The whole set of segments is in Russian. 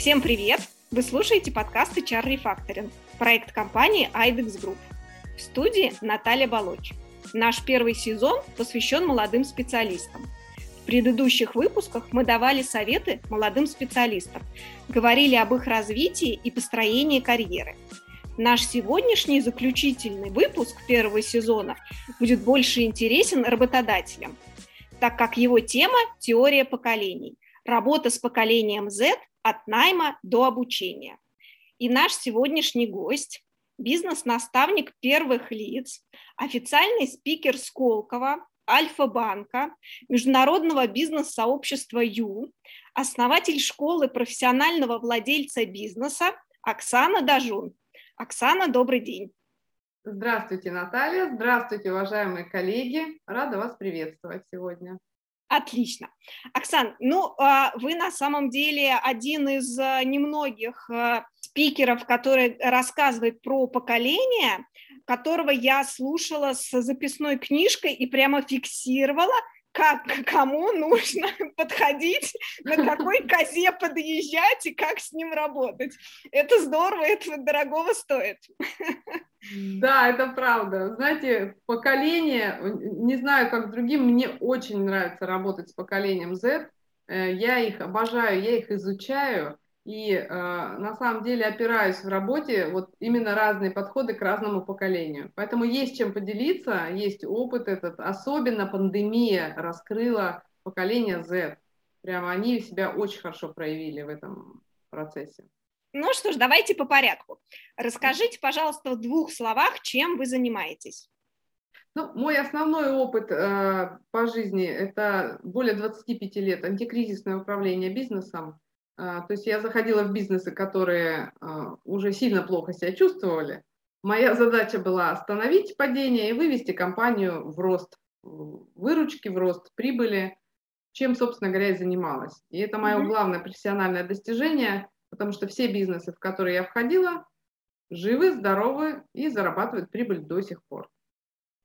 Всем привет! Вы слушаете подкаст HR Refactoring, проект компании IDEX Group. В студии Наталья Болоч. Наш первый сезон посвящен молодым специалистам. В предыдущих выпусках мы давали советы молодым специалистам, говорили об их развитии и построении карьеры. Наш сегодняшний заключительный выпуск первого сезона будет больше интересен работодателям, так как его тема – теория поколений, работа с поколением Z от найма до обучения. И наш сегодняшний гость – бизнес-наставник первых лиц, официальный спикер Сколково, Альфа-банка, международного бизнес-сообщества Ю, основатель школы профессионального владельца бизнеса Оксана Дажун. Оксана, добрый день. Здравствуйте, Наталья. Здравствуйте, уважаемые коллеги. Рада вас приветствовать сегодня. Отлично. Оксан, ну, а, вы на самом деле один из а, немногих а, спикеров, который рассказывает про поколение, которого я слушала с записной книжкой и прямо фиксировала, как кому нужно подходить, на какой козе подъезжать и как с ним работать. Это здорово, это дорогого стоит. Да, это правда. Знаете, поколение, не знаю, как другим, мне очень нравится работать с поколением Z. Э, я их обожаю, я их изучаю. И э, на самом деле опираюсь в работе вот именно разные подходы к разному поколению. Поэтому есть чем поделиться, есть опыт этот. Особенно пандемия раскрыла поколение Z. Прямо они себя очень хорошо проявили в этом процессе. Ну что ж, давайте по порядку. Расскажите, пожалуйста, в двух словах, чем вы занимаетесь. Ну, мой основной опыт э, по жизни – это более 25 лет антикризисное управление бизнесом. Э, то есть я заходила в бизнесы, которые э, уже сильно плохо себя чувствовали. Моя задача была остановить падение и вывести компанию в рост выручки, в рост прибыли, чем, собственно говоря, и занималась. И это мое главное профессиональное достижение – потому что все бизнесы, в которые я входила, живы, здоровы и зарабатывают прибыль до сих пор.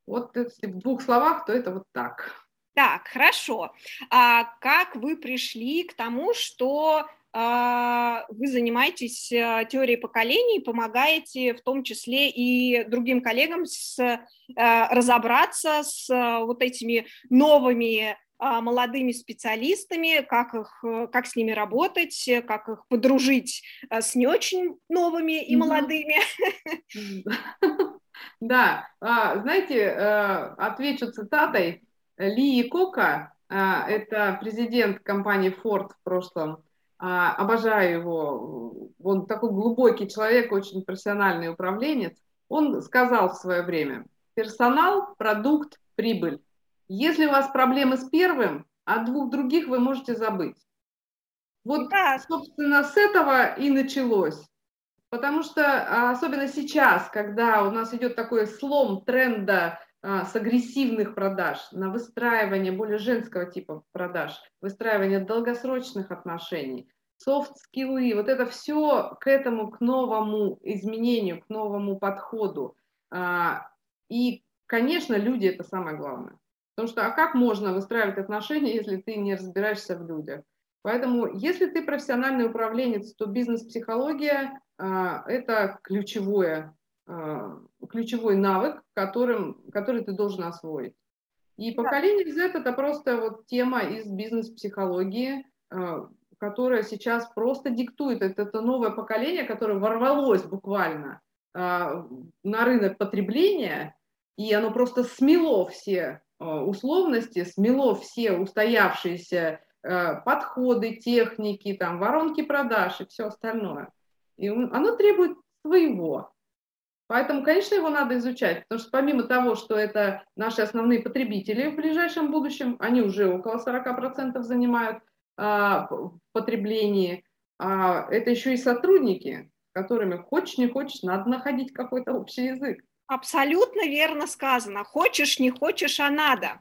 Вот если в двух словах, то это вот так. Так, хорошо. А как вы пришли к тому, что а, вы занимаетесь а, теорией поколений, помогаете в том числе и другим коллегам с, а, разобраться с вот этими новыми а, молодыми специалистами, как, их, э, как с ними работать, как их подружить э, с не очень новыми и молодыми. Да, а, знаете, э, отвечу цитатой. Ли Кока, а, это президент компании Ford в прошлом, обожаю его, он такой глубокий человек, очень профессиональный управленец, он сказал в свое время, персонал, продукт, прибыль. Если у вас проблемы с первым, о двух других вы можете забыть. Вот, да. собственно, с этого и началось. Потому что, а, особенно сейчас, когда у нас идет такой слом тренда а, с агрессивных продаж на выстраивание более женского типа продаж, выстраивание долгосрочных отношений, софт-скиллы, вот это все к этому, к новому изменению, к новому подходу. А, и, конечно, люди – это самое главное. Потому что а как можно выстраивать отношения, если ты не разбираешься в людях? Поэтому, если ты профессиональный управленец, то бизнес-психология а, это ключевое, а, ключевой навык, которым, который ты должен освоить. И поколение Z это просто вот тема из бизнес-психологии, а, которая сейчас просто диктует. Это, это новое поколение, которое ворвалось буквально а, на рынок потребления, и оно просто смело все Э, условности смело все устоявшиеся э, подходы, техники, там, воронки продаж и все остальное. И оно требует своего. Поэтому, конечно, его надо изучать, потому что помимо того, что это наши основные потребители в ближайшем будущем, они уже около 40% занимают а, в а это еще и сотрудники, которыми хочешь не хочешь, надо находить какой-то общий язык. Абсолютно верно сказано. Хочешь, не хочешь, а надо.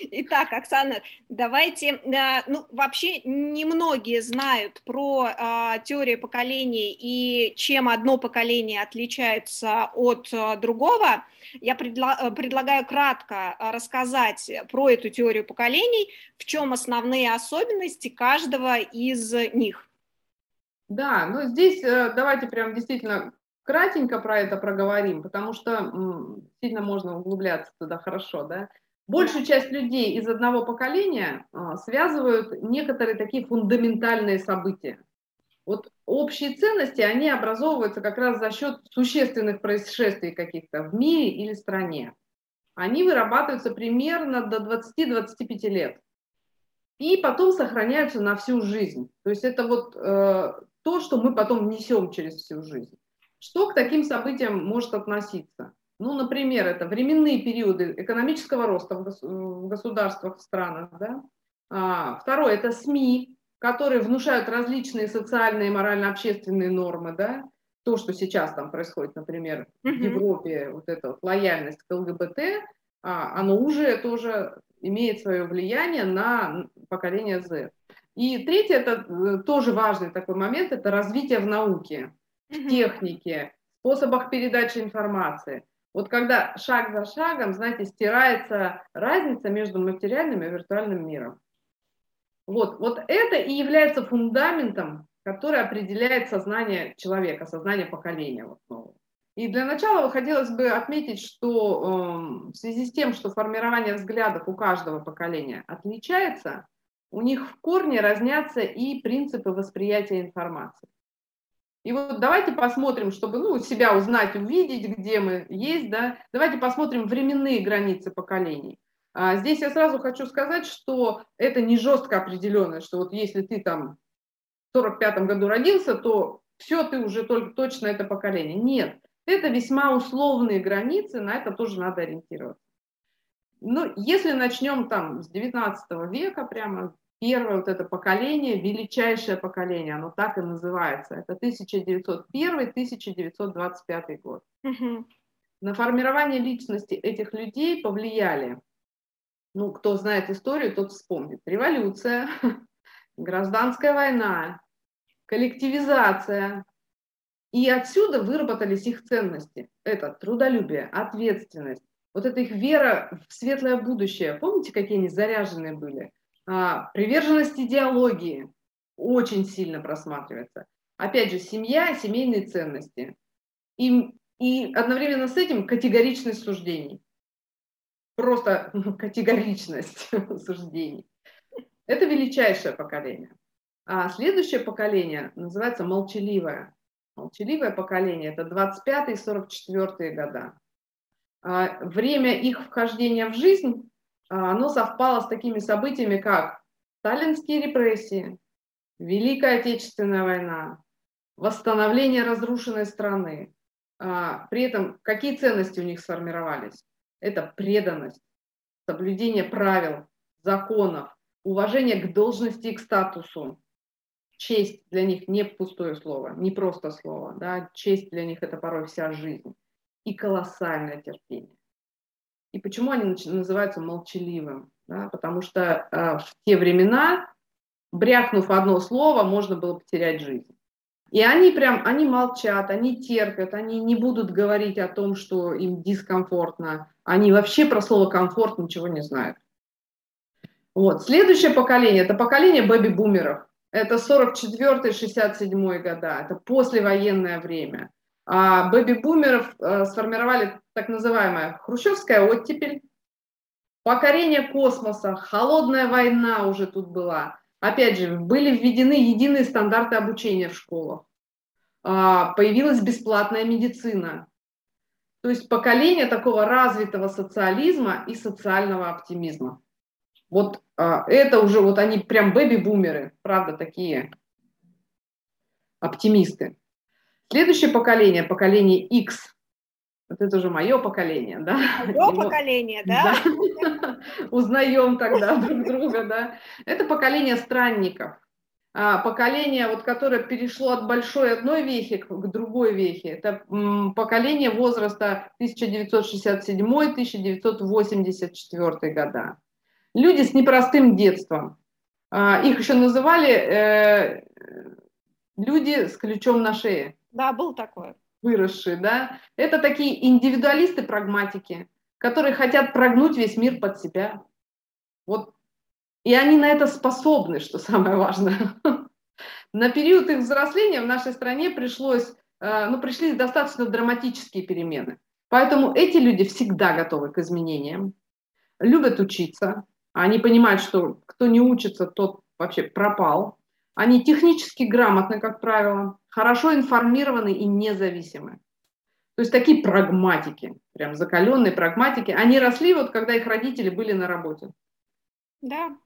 Итак, Оксана, давайте, ну, вообще немногие знают про а, теорию поколений и чем одно поколение отличается от а, другого. Я предлагаю кратко рассказать про эту теорию поколений, в чем основные особенности каждого из них. Да, ну здесь э, давайте прям действительно кратенько про это проговорим, потому что сильно можно углубляться туда хорошо, да. Большую часть людей из одного поколения а, связывают некоторые такие фундаментальные события. Вот общие ценности, они образовываются как раз за счет существенных происшествий каких-то в мире или стране. Они вырабатываются примерно до 20-25 лет. И потом сохраняются на всю жизнь. То есть это вот э, то, что мы потом несем через всю жизнь. Что к таким событиям может относиться? Ну, например, это временные периоды экономического роста в государствах, в странах. Да? А, второе – это СМИ, которые внушают различные социальные, морально-общественные нормы. Да? То, что сейчас там происходит, например, в Европе, вот эта вот лояльность к ЛГБТ, а, оно уже тоже имеет свое влияние на поколение Z. И третье, это э, тоже важный такой момент, это развитие в науке в технике, способах передачи информации. Вот когда шаг за шагом, знаете, стирается разница между материальным и виртуальным миром. Вот, вот это и является фундаментом, который определяет сознание человека, сознание поколения. Вот, ну. И для начала хотелось бы отметить, что э, в связи с тем, что формирование взглядов у каждого поколения отличается, у них в корне разнятся и принципы восприятия информации. И вот давайте посмотрим, чтобы ну, себя узнать, увидеть, где мы есть, да, давайте посмотрим временные границы поколений. А здесь я сразу хочу сказать, что это не жестко определенное, что вот если ты там в 45 году родился, то все, ты уже только точно это поколение. Нет, это весьма условные границы, на это тоже надо ориентироваться. Ну, если начнем там с 19 века, прямо первое вот это поколение, величайшее поколение, оно так и называется. Это 1901-1925 год. Угу. На формирование личности этих людей повлияли, ну, кто знает историю, тот вспомнит. Революция, гражданская война, коллективизация. И отсюда выработались их ценности. Это трудолюбие, ответственность, вот эта их вера в светлое будущее. Помните, какие они заряженные были? А, приверженность идеологии очень сильно просматривается. Опять же, семья, семейные ценности. И, и одновременно с этим категоричность суждений. Просто категоричность суждений. Это величайшее поколение. А следующее поколение называется молчаливое. Молчаливое поколение – это 25-44 года. А время их вхождения в жизнь оно совпало с такими событиями, как сталинские репрессии, Великая Отечественная война, восстановление разрушенной страны. А, при этом какие ценности у них сформировались? Это преданность, соблюдение правил, законов, уважение к должности и к статусу. Честь для них не пустое слово, не просто слово. Да? Честь для них это порой вся жизнь. И колоссальное терпение. И почему они называются молчаливым? Да? Потому что э, в те времена, брякнув одно слово, можно было потерять жизнь. И они прям, они молчат, они терпят, они не будут говорить о том, что им дискомфортно. Они вообще про слово комфорт ничего не знают. Вот. Следующее поколение – это поколение бэби-бумеров. Это 44-67 года, это послевоенное время. А бэби-бумеров э, сформировали так называемая хрущевская оттепель, покорение космоса, холодная война уже тут была. Опять же, были введены единые стандарты обучения в школах. А, появилась бесплатная медицина. То есть поколение такого развитого социализма и социального оптимизма. Вот а, это уже, вот они прям бэби-бумеры, правда, такие оптимисты. Следующее поколение, поколение X, вот это уже мое поколение, да? Мое поколение, да? да. Узнаем тогда друг друга, да. Это поколение странников. а, поколение, вот, которое перешло от большой одной вехи к другой вехе. Это поколение возраста 1967-1984 года. Люди с непростым детством. А, их еще называли э, люди с ключом на шее. Да, был такое. Выросшие, да. Это такие индивидуалисты-прагматики, которые хотят прогнуть весь мир под себя. Вот и они на это способны, что самое важное. На период их взросления в нашей стране пришлось, э, ну, пришли достаточно драматические перемены. Поэтому эти люди всегда готовы к изменениям, любят учиться. Они понимают, что кто не учится, тот вообще пропал. Они технически грамотны, как правило, хорошо информированы и независимы. То есть такие прагматики, прям закаленные прагматики. Они росли вот, когда их родители были на работе. Да,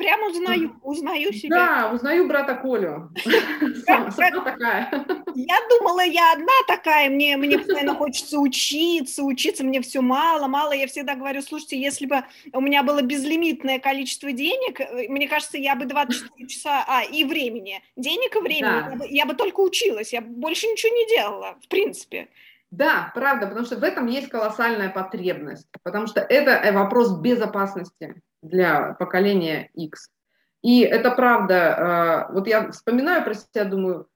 Прямо узнаю, узнаю себя. Да, узнаю брата Колю. Сама такая. Я думала, я одна такая, мне, мне постоянно хочется учиться, учиться мне все мало, мало. Я всегда говорю, слушайте, если бы у меня было безлимитное количество денег, э, мне кажется, я бы 24 часа, а, и времени, денег и времени, да. я, бы, я бы только училась, я больше ничего не делала, в принципе. Да, правда, потому что в этом есть колоссальная потребность, потому что это э, вопрос безопасности для поколения X. И это правда, э, вот я вспоминаю про себя, думаю,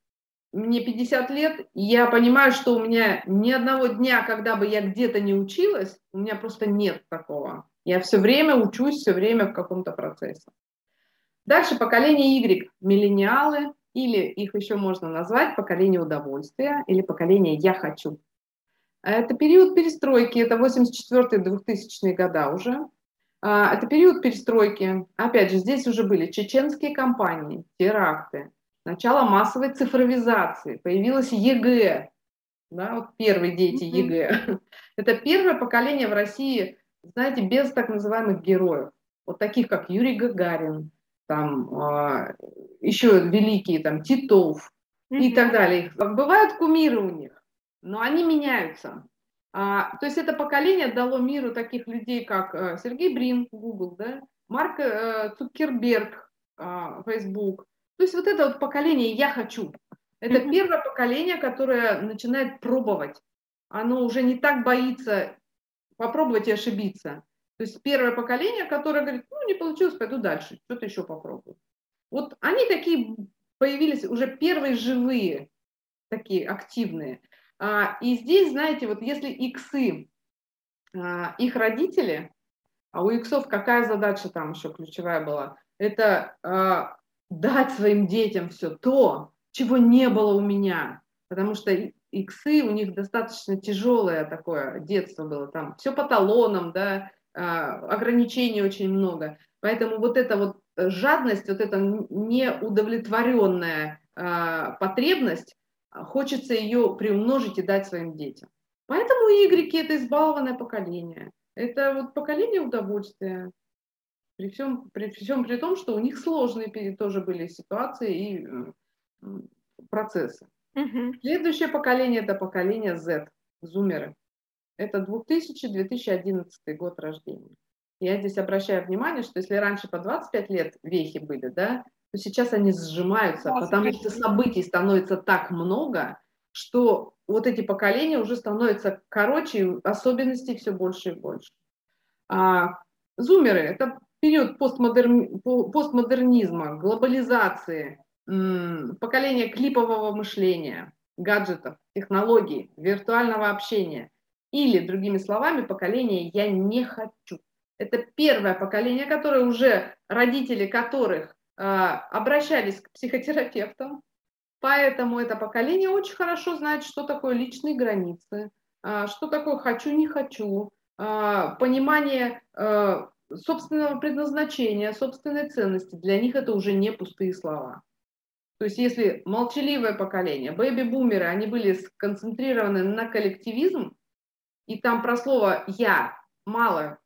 мне 50 лет, и я понимаю, что у меня ни одного дня, когда бы я где-то не училась, у меня просто нет такого. Я все время учусь, все время в каком-то процессе. Дальше поколение Y, миллениалы, или их еще можно назвать поколение удовольствия или поколение «я хочу». Это период перестройки, это 84-2000 года уже. А, это период перестройки. Опять же, здесь уже были чеченские кампании, теракты, начало массовой цифровизации, появилась ЕГЭ, да, вот первые дети ЕГЭ. Это первое поколение в России, знаете, без так называемых героев, вот таких как Юрий Гагарин, там а, еще великие, там Титов и так далее. Бывают кумиры у них, но они меняются. А, то есть это поколение дало миру таких людей, как э, Сергей Брин, Google, да, Марк э, Цукерберг, э, Facebook. То есть вот это вот поколение «я хочу». Это mm-hmm. первое поколение, которое начинает пробовать. Оно уже не так боится попробовать и ошибиться. То есть первое поколение, которое говорит, ну, не получилось, пойду дальше, что-то еще попробую. Вот они такие появились уже первые живые, такие активные. А, и здесь, знаете, вот если иксы, а, их родители, а у иксов какая задача там еще ключевая была? Это а, дать своим детям все то, чего не было у меня. Потому что иксы, у них достаточно тяжелое такое детство было. Там все по талонам, да, ограничений очень много. Поэтому вот эта вот жадность, вот эта неудовлетворенная потребность, хочется ее приумножить и дать своим детям. Поэтому Y это избалованное поколение. Это вот поколение удовольствия. При всем, при всем при том, что у них сложные тоже были ситуации и процессы. Угу. Следующее поколение это поколение Z, зумеры. Это 2000-2011 год рождения. Я здесь обращаю внимание, что если раньше по 25 лет вехи были, да, то сейчас они сжимаются, да, потому что событий становится так много, что вот эти поколения уже становятся короче, особенностей все больше и больше. А, зумеры – это период постмодерни... постмодернизма, глобализации, поколение клипового мышления, гаджетов, технологий, виртуального общения. Или, другими словами, поколение «я не хочу». Это первое поколение, которое уже, родители которых обращались к психотерапевтам, поэтому это поколение очень хорошо знает, что такое личные границы, а, что такое хочу, не хочу, а, понимание собственного предназначения, собственной ценности. Для них это уже не пустые слова. То есть если молчаливое поколение, бэби-бумеры, они были сконцентрированы на коллективизм, и там про слово «я» мало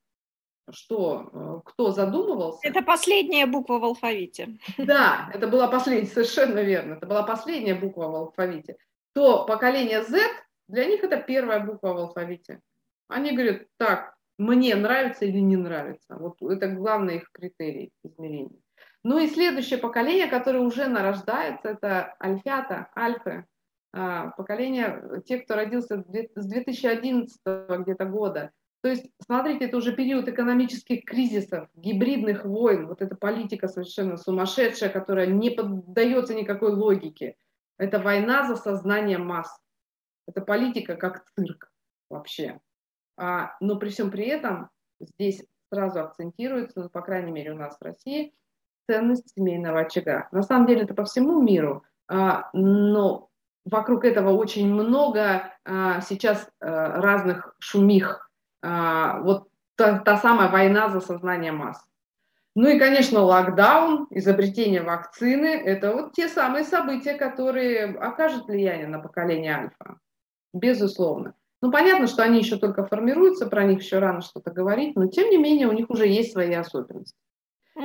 что э, кто задумывался. Это последняя буква в алфавите. Да, это была последняя, совершенно верно, это была последняя буква в алфавите. То поколение Z, для них это первая буква в алфавите. Они говорят, так, мне нравится или не нравится. Вот это главный их критерий измерения. Ну и следующее поколение, которое уже нарождается, это альфята, альфы. А, поколение, те, кто родился с 2011 где-то года. То есть, смотрите, это уже период экономических кризисов, гибридных войн, вот эта политика совершенно сумасшедшая, которая не поддается никакой логике. Это война за сознание масс. Это политика как цирк вообще. А, но при всем при этом здесь сразу акцентируется, ну, по крайней мере у нас в России, ценность семейного очага. На самом деле это по всему миру, а, но вокруг этого очень много а, сейчас а, разных шумих. А, вот та, та самая война за сознание масс. Ну и, конечно, локдаун, изобретение вакцины – это вот те самые события, которые окажут влияние на поколение альфа. Безусловно. Ну, понятно, что они еще только формируются, про них еще рано что-то говорить, но тем не менее у них уже есть свои особенности.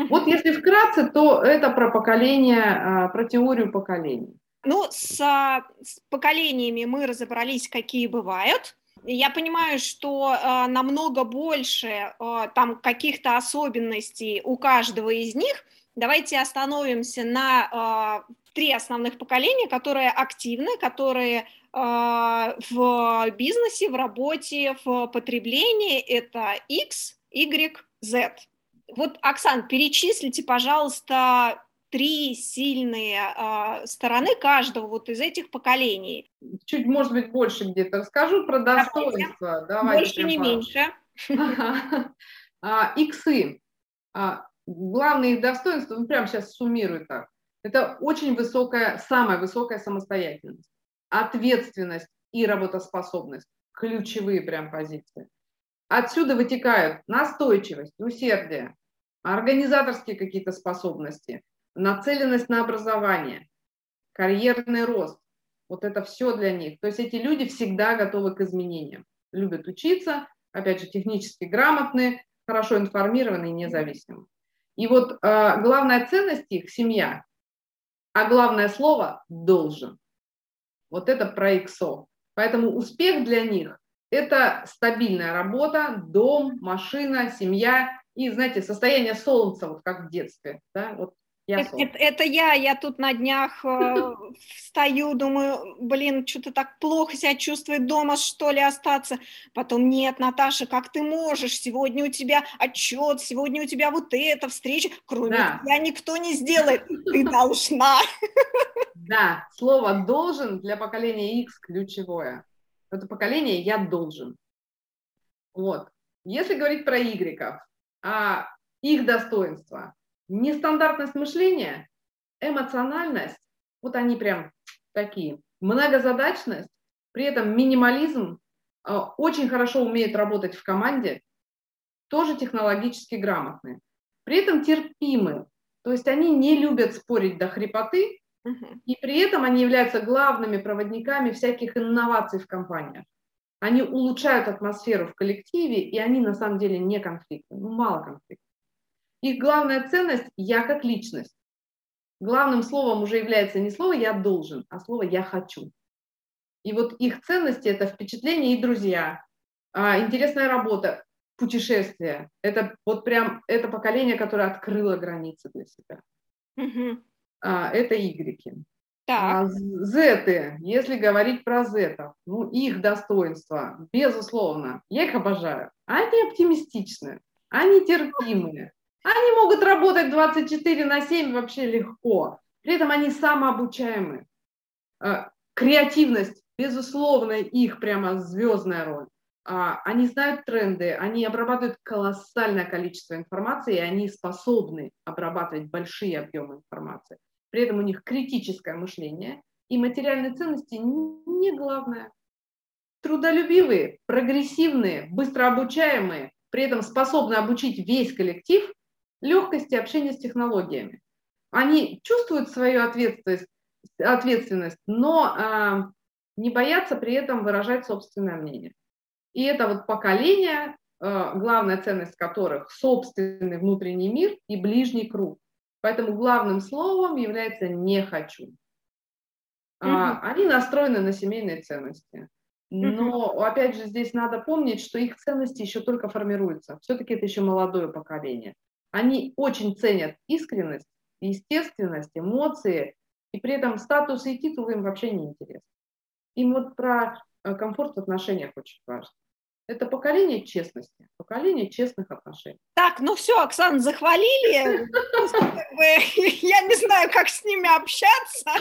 Вот если вкратце, то это про поколение, а, про теорию поколений. Ну, с, с поколениями мы разобрались, какие бывают. Я понимаю, что э, намного больше э, там каких-то особенностей у каждого из них. Давайте остановимся на э, три основных поколения, которые активны, которые э, в бизнесе, в работе, в потреблении. Это X, Y, Z. Вот, Оксан, перечислите, пожалуйста, три сильные э, стороны каждого вот из этих поколений. Чуть, может быть, больше где-то расскажу про достоинства. Давайте. Больше, не меньше. А, иксы. А, главное их достоинство, ну, прямо сейчас суммирую так. Это очень высокая, самая высокая самостоятельность, ответственность и работоспособность. Ключевые прям позиции. Отсюда вытекают настойчивость, усердие, организаторские какие-то способности, нацеленность на образование, карьерный рост. Вот это все для них. То есть эти люди всегда готовы к изменениям. Любят учиться, опять же, технически грамотные, хорошо информированные и независимые. И вот э, главная ценность их – семья, а главное слово – должен. Вот это про ИКСО. Поэтому успех для них – это стабильная работа, дом, машина, семья и, знаете, состояние солнца, вот как в детстве. Да? Вот это, это, это я, я тут на днях э, встаю, думаю, блин, что-то так плохо себя чувствует дома, что ли, остаться. Потом, нет, Наташа, как ты можешь? Сегодня у тебя отчет, сегодня у тебя вот эта встреча. Кроме да. тебя никто не сделает. Ты должна. Да, слово «должен» для поколения X ключевое. Это поколение «я должен». Вот. Если говорить про Y, а их достоинства – Нестандартность мышления, эмоциональность, вот они прям такие. Многозадачность, при этом минимализм, а, очень хорошо умеют работать в команде, тоже технологически грамотные. При этом терпимы, то есть они не любят спорить до хрипоты, и при этом они являются главными проводниками всяких инноваций в компаниях. Они улучшают атмосферу в коллективе, и они на самом деле не конфликтны, ну мало конфликтов. Их главная ценность – я как личность. Главным словом уже является не слово «я должен», а слово «я хочу». И вот их ценности – это впечатления и друзья, а, интересная работа, путешествия. Это вот прям это поколение, которое открыло границы для себя. Угу. Это игреки. Так. А зеты, если говорить про зетов, ну, их достоинства, безусловно, я их обожаю. Они оптимистичны, они терпимые, они могут работать 24 на 7 вообще легко. При этом они самообучаемые. А, креативность, безусловно, их прямо звездная роль. А, они знают тренды, они обрабатывают колоссальное количество информации, и они способны обрабатывать большие объемы информации. При этом у них критическое мышление, и материальные ценности не главное. Трудолюбивые, прогрессивные, быстро обучаемые, при этом способны обучить весь коллектив – легкости общения с технологиями. Они чувствуют свою ответственность, ответственность но а, не боятся при этом выражать собственное мнение. И это вот поколение, а, главная ценность которых собственный внутренний мир и ближний круг. Поэтому главным словом является «не хочу». Mm-hmm. Они настроены на семейные ценности. Но, опять же, здесь надо помнить, что их ценности еще только формируются. Все-таки это еще молодое поколение. Они очень ценят искренность, естественность, эмоции, и при этом статусы и титулы им вообще не интересны. Им вот про э, комфорт в отношениях очень важно. Это поколение честности, поколение честных отношений. Так, ну все, Оксана, захвалили. Я не знаю, как с ними общаться.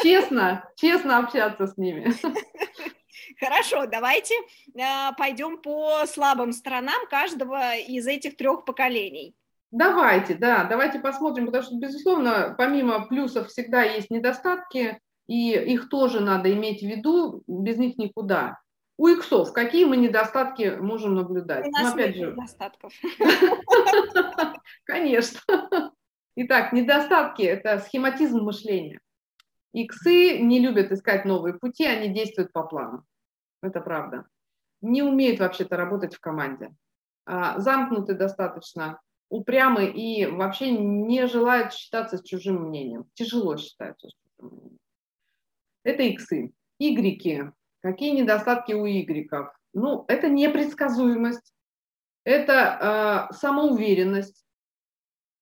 Честно, честно общаться с ними. Хорошо, давайте э, пойдем по слабым сторонам каждого из этих трех поколений. Давайте, да, давайте посмотрим, потому что, безусловно, помимо плюсов всегда есть недостатки, и их тоже надо иметь в виду, без них никуда. У иксов какие мы недостатки можем наблюдать? У нас ну, опять нет же... недостатков. Конечно. Итак, недостатки – это схематизм мышления. Иксы не любят искать новые пути, они действуют по плану. Это правда. Не умеют вообще-то работать в команде. А, замкнуты достаточно, упрямы и вообще не желают считаться с чужим мнением. Тяжело считаются с чужим мнением. Это иксы. Игреки Какие недостатки у игреков? Ну, это непредсказуемость, это э, самоуверенность,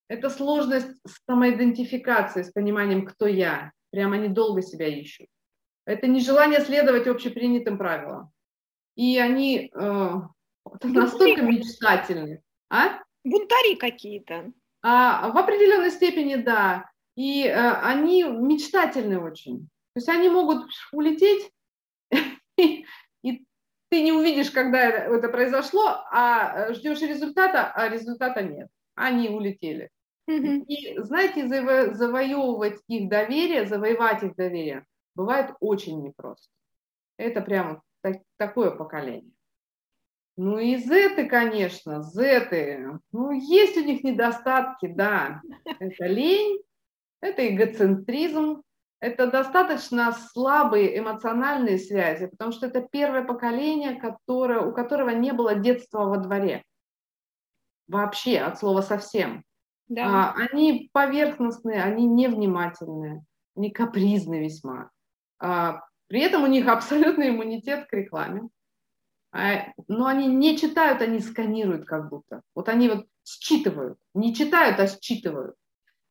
это сложность самоидентификации с пониманием, кто я. Прямо они долго себя ищут. Это нежелание следовать общепринятым правилам. И они э, настолько мечтательны. А? Бунтари какие-то. А, в определенной степени, да. И э, они мечтательны очень. То есть они могут улететь и ты не увидишь, когда это произошло, а э, ждешь результата, а результата нет. Они улетели. И, знаете, заво- завоевывать их доверие, завоевать их доверие бывает очень непросто. Это прямо так, такое поколение. Ну и зеты, конечно, зеты. Ну, есть у них недостатки, да. Это лень, это эгоцентризм, это достаточно слабые эмоциональные связи, потому что это первое поколение, которое, у которого не было детства во дворе. Вообще, от слова совсем. Да. А, они поверхностные, они невнимательные, они капризны весьма. А, при этом у них абсолютный иммунитет к рекламе. А, но они не читают, они сканируют как будто. Вот они вот считывают. Не читают, а считывают.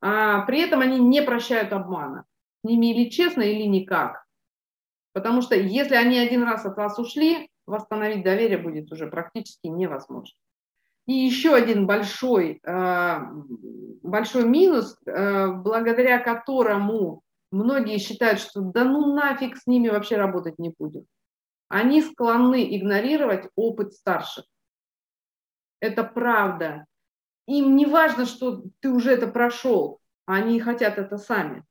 А, при этом они не прощают обмана с ними или честно, или никак. Потому что если они один раз от вас ушли, восстановить доверие будет уже практически невозможно. И еще один большой, э, большой минус, э, благодаря которому многие считают, что да ну нафиг с ними вообще работать не будем. Они склонны игнорировать опыт старших. Это правда. Им не важно, что ты уже это прошел, они хотят это сами.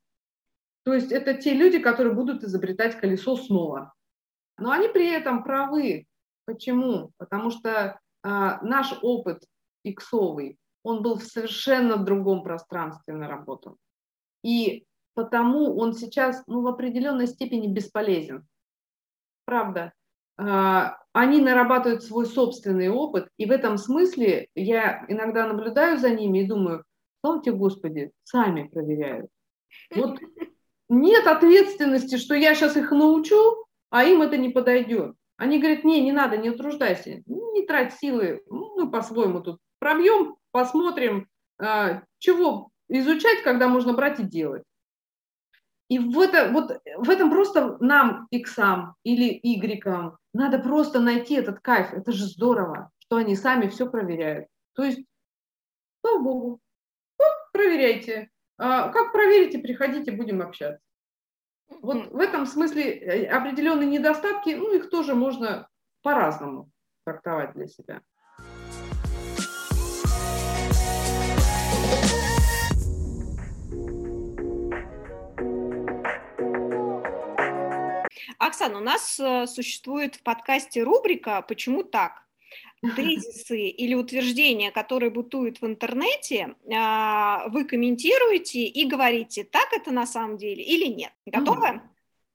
То есть это те люди, которые будут изобретать колесо снова. Но они при этом правы. Почему? Потому что наш опыт иксовый, он был в совершенно другом пространстве наработан. И потому он сейчас ну, в определенной степени бесполезен. Правда. А, они нарабатывают свой собственный опыт, и в этом смысле я иногда наблюдаю за ними и думаю, слава Господи, сами проверяют. Вот нет ответственности, что я сейчас их научу, а им это не подойдет. Они говорят, не, не надо, не утруждайся, не трать силы, мы по-своему тут пробьем, посмотрим, а, чего изучать, когда можно брать и делать. И в, это, вот, в этом просто нам, иксам или игрекам, надо просто найти этот кайф. Это же здорово, что они сами все проверяют. То есть, слава богу, ну, проверяйте. А, как проверите, приходите, будем общаться. Вот в этом смысле э, определенные недостатки, ну, их тоже можно по-разному трактовать для себя. Оксана, у нас э, существует в подкасте рубрика «Почему так?». Тезисы или утверждения, которые бутуют в интернете, а, вы комментируете и говорите, так это на самом деле или нет. Готовы?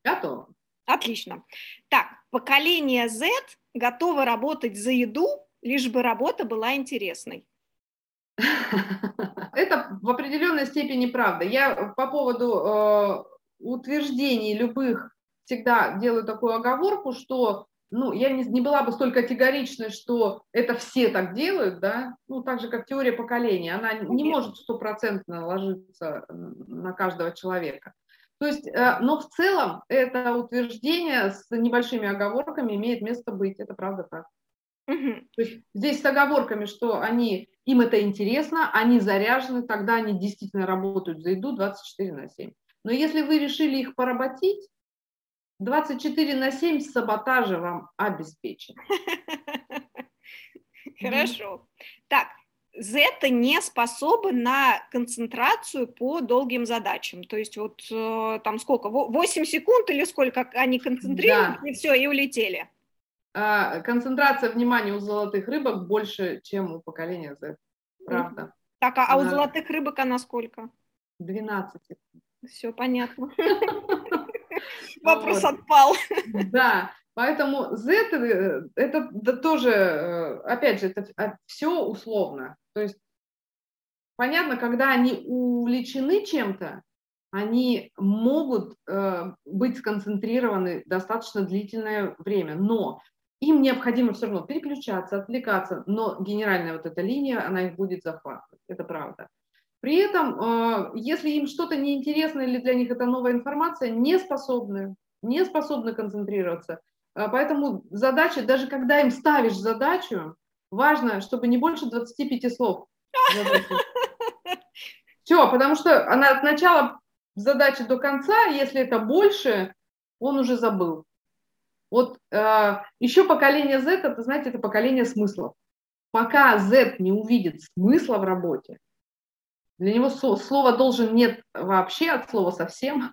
Готово. Отлично. Так, поколение Z готово работать за еду, лишь бы работа была интересной. Это в определенной степени правда. Я по поводу э, утверждений любых всегда делаю такую оговорку, что ну, я не, не была бы столь категоричной, что это все так делают, да, ну, так же, как теория поколения, она не может стопроцентно ложиться на каждого человека. То есть, э, но в целом это утверждение с небольшими оговорками имеет место быть, это правда так. Угу. То есть здесь с оговорками, что они, им это интересно, они заряжены, тогда они действительно работают за еду 24 на 7. Но если вы решили их поработить, 24 на 7 саботажа вам обеспечен. Хорошо. Так, Z не способен на концентрацию по долгим задачам. То есть вот э, там сколько, 8 секунд или сколько они концентрируют, да. и все, и улетели. А, концентрация внимания у золотых рыбок больше, чем у поколения Z. Правда. Так, а, а у золотых рыбок она сколько? 12 секунд. Все понятно. Вопрос отпал. Да, поэтому Z э, это, это тоже, э, опять же, это а, все условно. То есть понятно, когда они увлечены чем-то, они могут э, быть сконцентрированы достаточно длительное время, но им необходимо все равно переключаться, отвлекаться, но генеральная вот эта линия, она их будет захватывать, это правда. При этом, э, если им что-то неинтересно или для них это новая информация, не способны, не способны концентрироваться. Э, поэтому задача, даже когда им ставишь задачу, важно, чтобы не больше 25 слов. Все, потому что она от начала задачи до конца, если это больше, он уже забыл. Вот э, еще поколение Z, это, знаете, это поколение смыслов. Пока Z не увидит смысла в работе, для него слова должен нет вообще от слова совсем.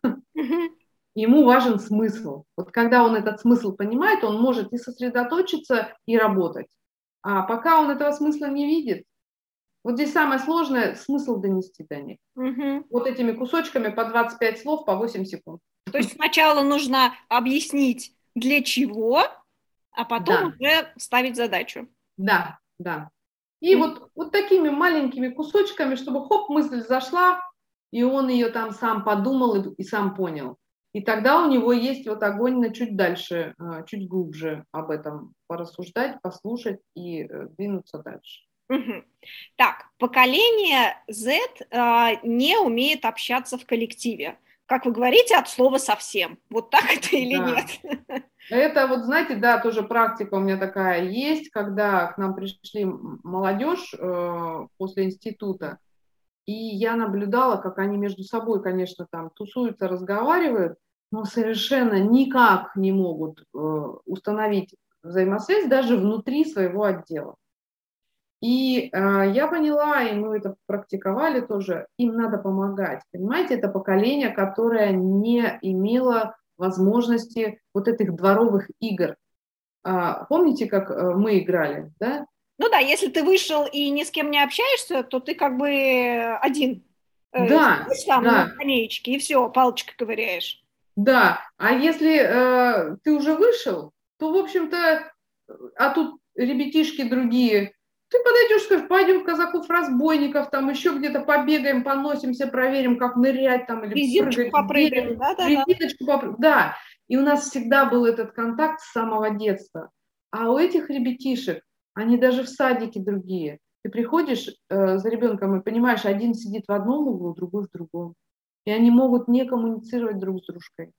Ему важен смысл. Вот когда он этот смысл понимает, он может и сосредоточиться, и работать. А пока он этого смысла не видит, вот здесь самое сложное – смысл донести до них. Угу. Вот этими кусочками по 25 слов, по 8 секунд. То есть сначала нужно объяснить, для чего, а потом да. уже ставить задачу. Да, да. И вот, вот такими маленькими кусочками, чтобы хоп, мысль зашла, и он ее там сам подумал и, и сам понял. И тогда у него есть вот огонь на чуть дальше, а, чуть глубже об этом порассуждать, послушать и э, двинуться дальше. Угу. Так, поколение Z э, не умеет общаться в коллективе. Как вы говорите, от слова совсем. Вот так это или да. нет? Это вот, знаете, да, тоже практика у меня такая есть, когда к нам пришли молодежь э, после института, и я наблюдала, как они между собой, конечно, там тусуются, разговаривают, но совершенно никак не могут э, установить взаимосвязь даже внутри своего отдела. И э, я поняла, и мы это практиковали тоже, им надо помогать. Понимаете, это поколение, которое не имело возможности вот этих дворовых игр. А, помните, как э, мы играли, да? Ну да, если ты вышел и ни с кем не общаешься, то ты как бы один. Э, да, там да. на скамеечке, и все, палочкой ковыряешь. Да, а если э, ты уже вышел, то, в общем-то, а тут ребятишки другие ты подойдешь, скажешь, пойдем в казаков-разбойников, там еще где-то побегаем, поносимся, проверим, как нырять там или Визиточку попрыгаем, да, да, Визиточку да. Попры... да. И у нас всегда был этот контакт с самого детства. А у этих ребятишек, они даже в садике другие. Ты приходишь э, за ребенком и понимаешь, один сидит в одном углу, другой в другом. И они могут не коммуницировать друг с дружкой.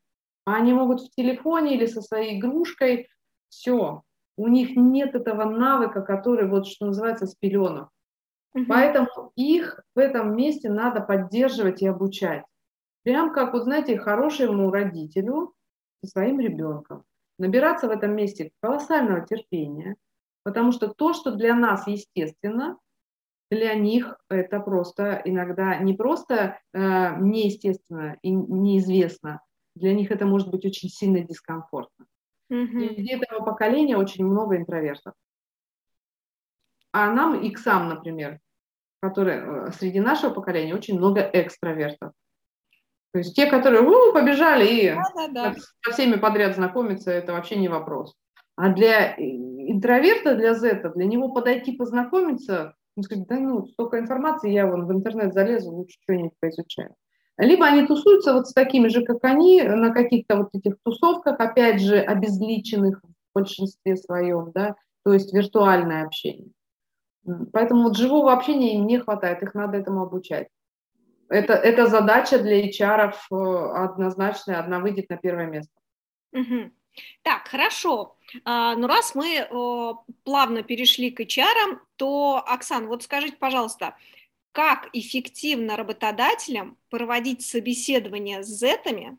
А они могут в телефоне или со своей игрушкой. Все, у них нет этого навыка, который, вот что называется, с пеленок. Угу. Поэтому их в этом месте надо поддерживать и обучать. Прям как, вот знаете, хорошему родителю со своим ребенком. Набираться в этом месте колоссального терпения, потому что то, что для нас естественно, для них это просто иногда не просто э, неестественно и неизвестно, для них это может быть очень сильно дискомфортно. Угу. И среди этого поколения очень много интровертов. А нам, иксам, например, которые э, среди нашего поколения очень много экстравертов. То есть те, которые у, побежали и да, да, да. со всеми подряд знакомиться, это вообще не вопрос. А для интроверта, для зета, для него подойти познакомиться, он скажет, да ну, столько информации, я вон в интернет залезу, лучше что-нибудь поизучаю. Либо они тусуются вот с такими же, как они, на каких-то вот этих тусовках, опять же, обезличенных в большинстве своем, да, то есть виртуальное общение. Поэтому вот живого общения им не хватает, их надо этому обучать. Это, это задача для HR э, однозначная, одна выйдет на первое место. Так, хорошо. А, ну, раз мы плавно перешли к HR, то, Оксан, вот скажите, пожалуйста, как эффективно работодателям проводить собеседование с зетами,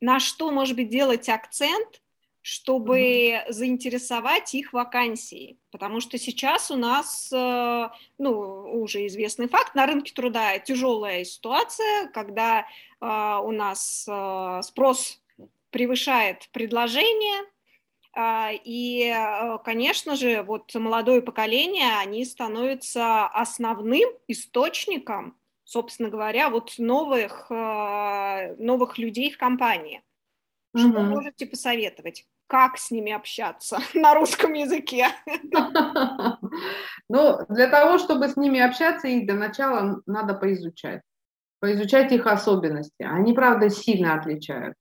на что, может быть, делать акцент, чтобы mm-hmm. заинтересовать их вакансией. Потому что сейчас у нас, э, ну, уже известный факт, на рынке труда тяжелая ситуация, когда э, у нас э, спрос превышает предложение, и, конечно же, вот молодое поколение, они становятся основным источником, собственно говоря, вот новых, новых людей в компании. Что угу. можете посоветовать? Как с ними общаться на русском языке? Ну, для того, чтобы с ними общаться, их для начала надо поизучать. Поизучать их особенности. Они, правда, сильно отличаются.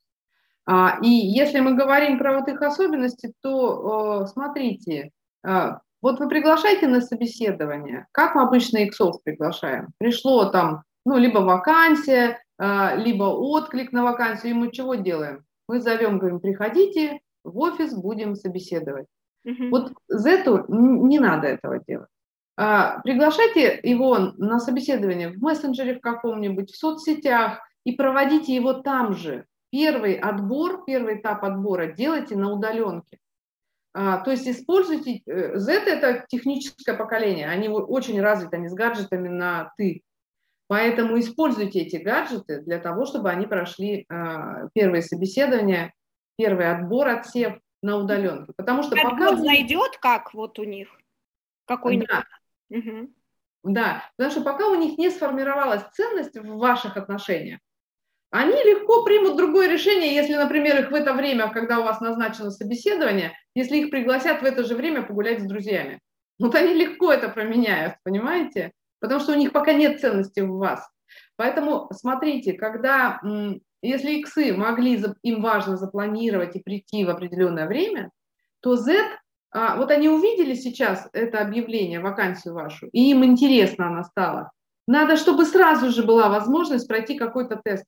А, и если мы говорим про вот их особенности, то смотрите, а, вот вы приглашаете на собеседование, как мы обычно иксов приглашаем? Пришло там, ну, либо вакансия, а, либо отклик на вакансию, и мы чего делаем? Мы зовем, говорим, приходите в офис, будем собеседовать. Угу. Вот Зету не надо этого делать. А, приглашайте его на собеседование в мессенджере в каком-нибудь, в соцсетях и проводите его там же. Первый отбор, первый этап отбора делайте на удаленке. А, то есть используйте, Z э, это техническое поколение, они очень развиты, они с гаджетами на «ты». Поэтому используйте эти гаджеты для того, чтобы они прошли э, первые собеседования, первый отбор, отсев на удаленке. Потому что как пока... зайдет, как вот у них? Какой-нибудь? Да. Угу. да, потому что пока у них не сформировалась ценность в ваших отношениях, они легко примут другое решение, если, например, их в это время, когда у вас назначено собеседование, если их пригласят в это же время погулять с друзьями. Вот они легко это променяют, понимаете? потому что у них пока нет ценности в вас. Поэтому смотрите, когда, если иксы могли, им важно запланировать и прийти в определенное время, то Z, а, вот они увидели сейчас это объявление, вакансию вашу, и им интересно она стала. Надо, чтобы сразу же была возможность пройти какой-то тест,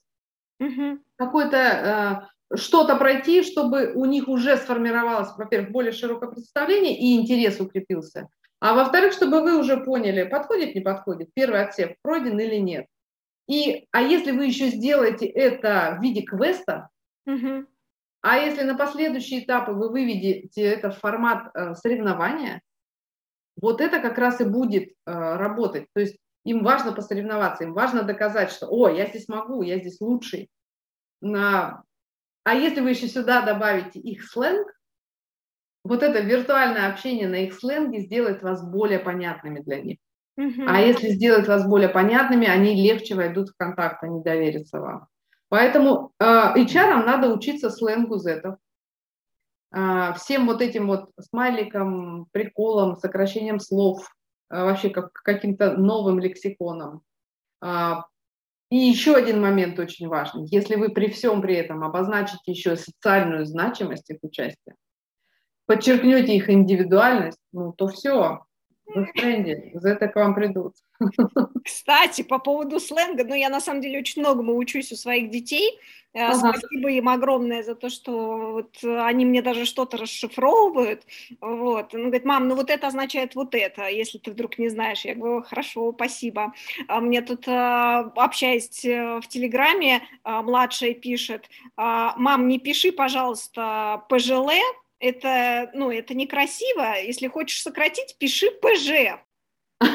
угу. какой-то э, что-то пройти, чтобы у них уже сформировалось, во-первых, более широкое представление и интерес укрепился. А во-вторых, чтобы вы уже поняли, подходит, не подходит, первый отсев пройден или нет. И, а если вы еще сделаете это в виде квеста, угу. а если на последующие этапы вы выведете это в формат э, соревнования, вот это как раз и будет э, работать. То есть им важно посоревноваться, им важно доказать, что, о, я здесь могу, я здесь лучший. А если вы еще сюда добавите их сленг, вот это виртуальное общение на их сленге сделает вас более понятными для них. А если сделать вас более понятными, они легче войдут в контакт, они доверятся вам. Поэтому э, HR надо учиться сленгу зетов. Э, всем вот этим вот смайликом, приколом, сокращением слов, вообще как каким-то новым лексиконом. Э, и еще один момент очень важный. Если вы при всем при этом обозначите еще социальную значимость их участия, подчеркнете их индивидуальность, ну, то все, в тренде, за это к вам придут. Кстати, по поводу сленга, ну, я на самом деле очень многому учусь у своих детей. Э, ага. Спасибо им огромное за то, что вот они мне даже что-то расшифровывают. Вот. Он говорит, мам, ну вот это означает вот это, если ты вдруг не знаешь. Я говорю, хорошо, спасибо. А мне тут, э, общаясь э, в Телеграме, младшая пишет, мам, не пиши, пожалуйста, ПЖЛ, это, ну, это некрасиво. Если хочешь сократить, пиши ПЖ.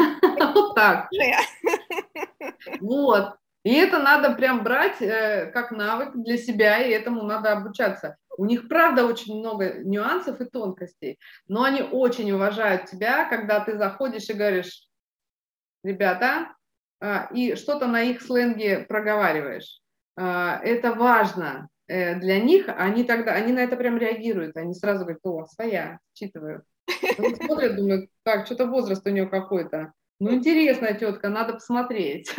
Вот так. Вот. И это надо прям брать э, как навык для себя, и этому надо обучаться. У них, правда, очень много нюансов и тонкостей, но они очень уважают тебя, когда ты заходишь и говоришь, ребята, э, и что-то на их сленге проговариваешь. Э, это важно. Э, для них, они тогда, они на это прям реагируют, они сразу говорят, о, своя, считывают. Они смотрят, думают, так, что-то возраст у нее какой-то. Ну, интересная тетка, надо посмотреть.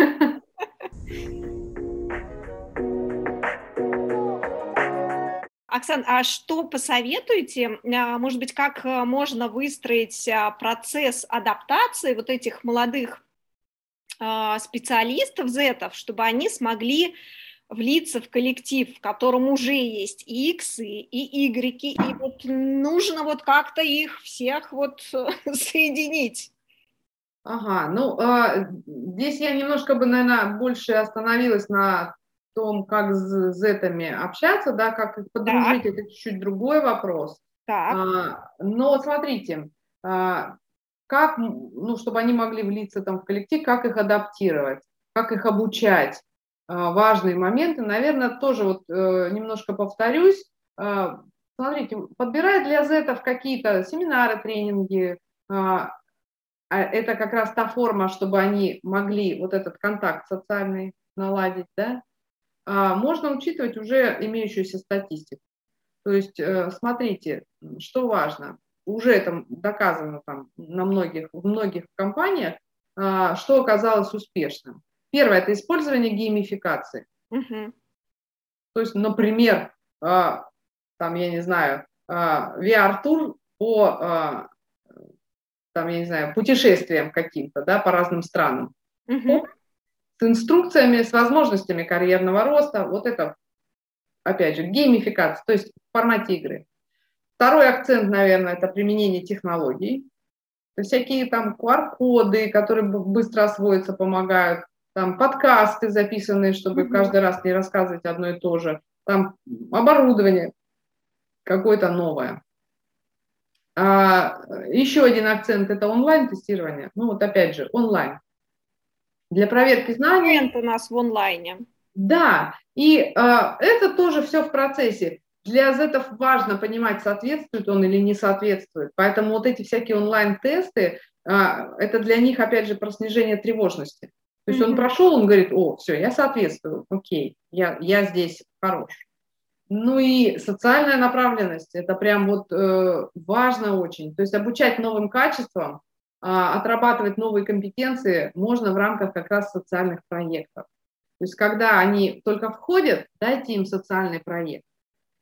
Оксан, а что посоветуете, а, может быть, как э, можно выстроить а, процесс адаптации вот этих молодых а, специалистов, зетов, чтобы они смогли влиться в коллектив, в котором уже есть и иксы, и игреки, и вот нужно вот как-то их всех вот соединить. Ага, ну, э, здесь я немножко бы, наверное, больше остановилась на том, как с зетами общаться, да, как их подружить, так. это чуть-чуть другой вопрос. Так. А, но смотрите, а, как, ну, чтобы они могли влиться там в коллектив, как их адаптировать, как их обучать, а, важные моменты, наверное, тоже вот э, немножко повторюсь. А, смотрите, подбирая для зетов какие-то семинары, тренинги, а, это как раз та форма, чтобы они могли вот этот контакт социальный наладить, да, можно учитывать уже имеющуюся статистику. То есть, э, смотрите, что важно, уже это доказано там на многих, в многих компаниях, что оказалось успешным. Первое – это использование геймификации. Угу. То есть, например, там, я не знаю, VR-тур по там, я не знаю, путешествиям каким-то, да, по разным странам. Угу. С инструкциями, с возможностями карьерного роста, вот это, опять же, геймификация, то есть в формате игры. Второй акцент, наверное, это применение технологий. Всякие там QR-коды, которые быстро освоиться помогают, там подкасты записанные, чтобы mm-hmm. каждый раз не рассказывать одно и то же, там оборудование какое-то новое. А, еще один акцент – это онлайн-тестирование. Ну вот опять же, онлайн. Для проверки знаний. Момент у нас в онлайне. Да, и а, это тоже все в процессе. Для зетов важно понимать, соответствует он или не соответствует. Поэтому вот эти всякие онлайн-тесты, а, это для них, опять же, про снижение тревожности. То есть mm-hmm. он прошел, он говорит, о, все, я соответствую, окей, я, я здесь хорош. Ну и социальная направленность, это прям вот э, важно очень. То есть обучать новым качествам, э, отрабатывать новые компетенции можно в рамках как раз социальных проектов. То есть когда они только входят, дайте им социальный проект.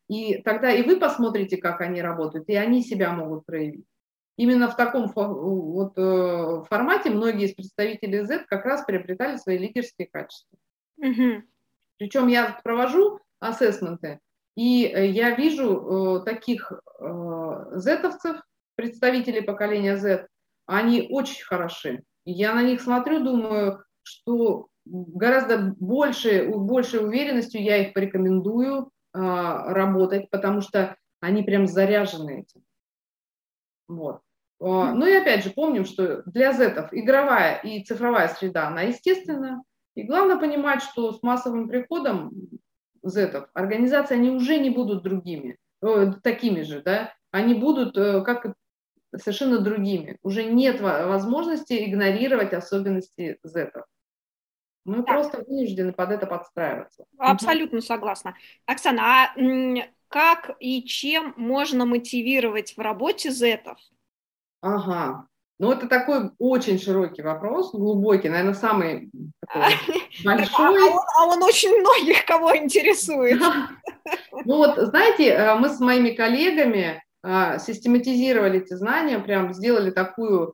И тогда и вы посмотрите, как они работают, и они себя могут проявить. Именно в таком вот, э, формате многие из представителей Z как раз приобретали свои лидерские качества. Угу. Причем я провожу ассессменты, и э, я вижу э, таких зетовцев, представителей поколения Z, они очень хороши. Я на них смотрю, думаю, что гораздо больше, большей уверенностью я их порекомендую работать, потому что они прям заряжены этим. Вот. Ну и опять же, помним, что для зетов игровая и цифровая среда, она естественная. И главное понимать, что с массовым приходом зетов, организации, они уже не будут другими, э, такими же, да, они будут э, как совершенно другими. Уже нет возможности игнорировать особенности зетов. Мы так. просто вынуждены под это подстраиваться. Абсолютно согласна. Оксана, а как и чем можно мотивировать в работе зетов? Ага. Ну, это такой очень широкий вопрос, глубокий, наверное, самый такой большой. А он, а он очень многих кого интересует. Ну вот, знаете, э, мы с моими коллегами э, систематизировали эти знания, прям сделали такую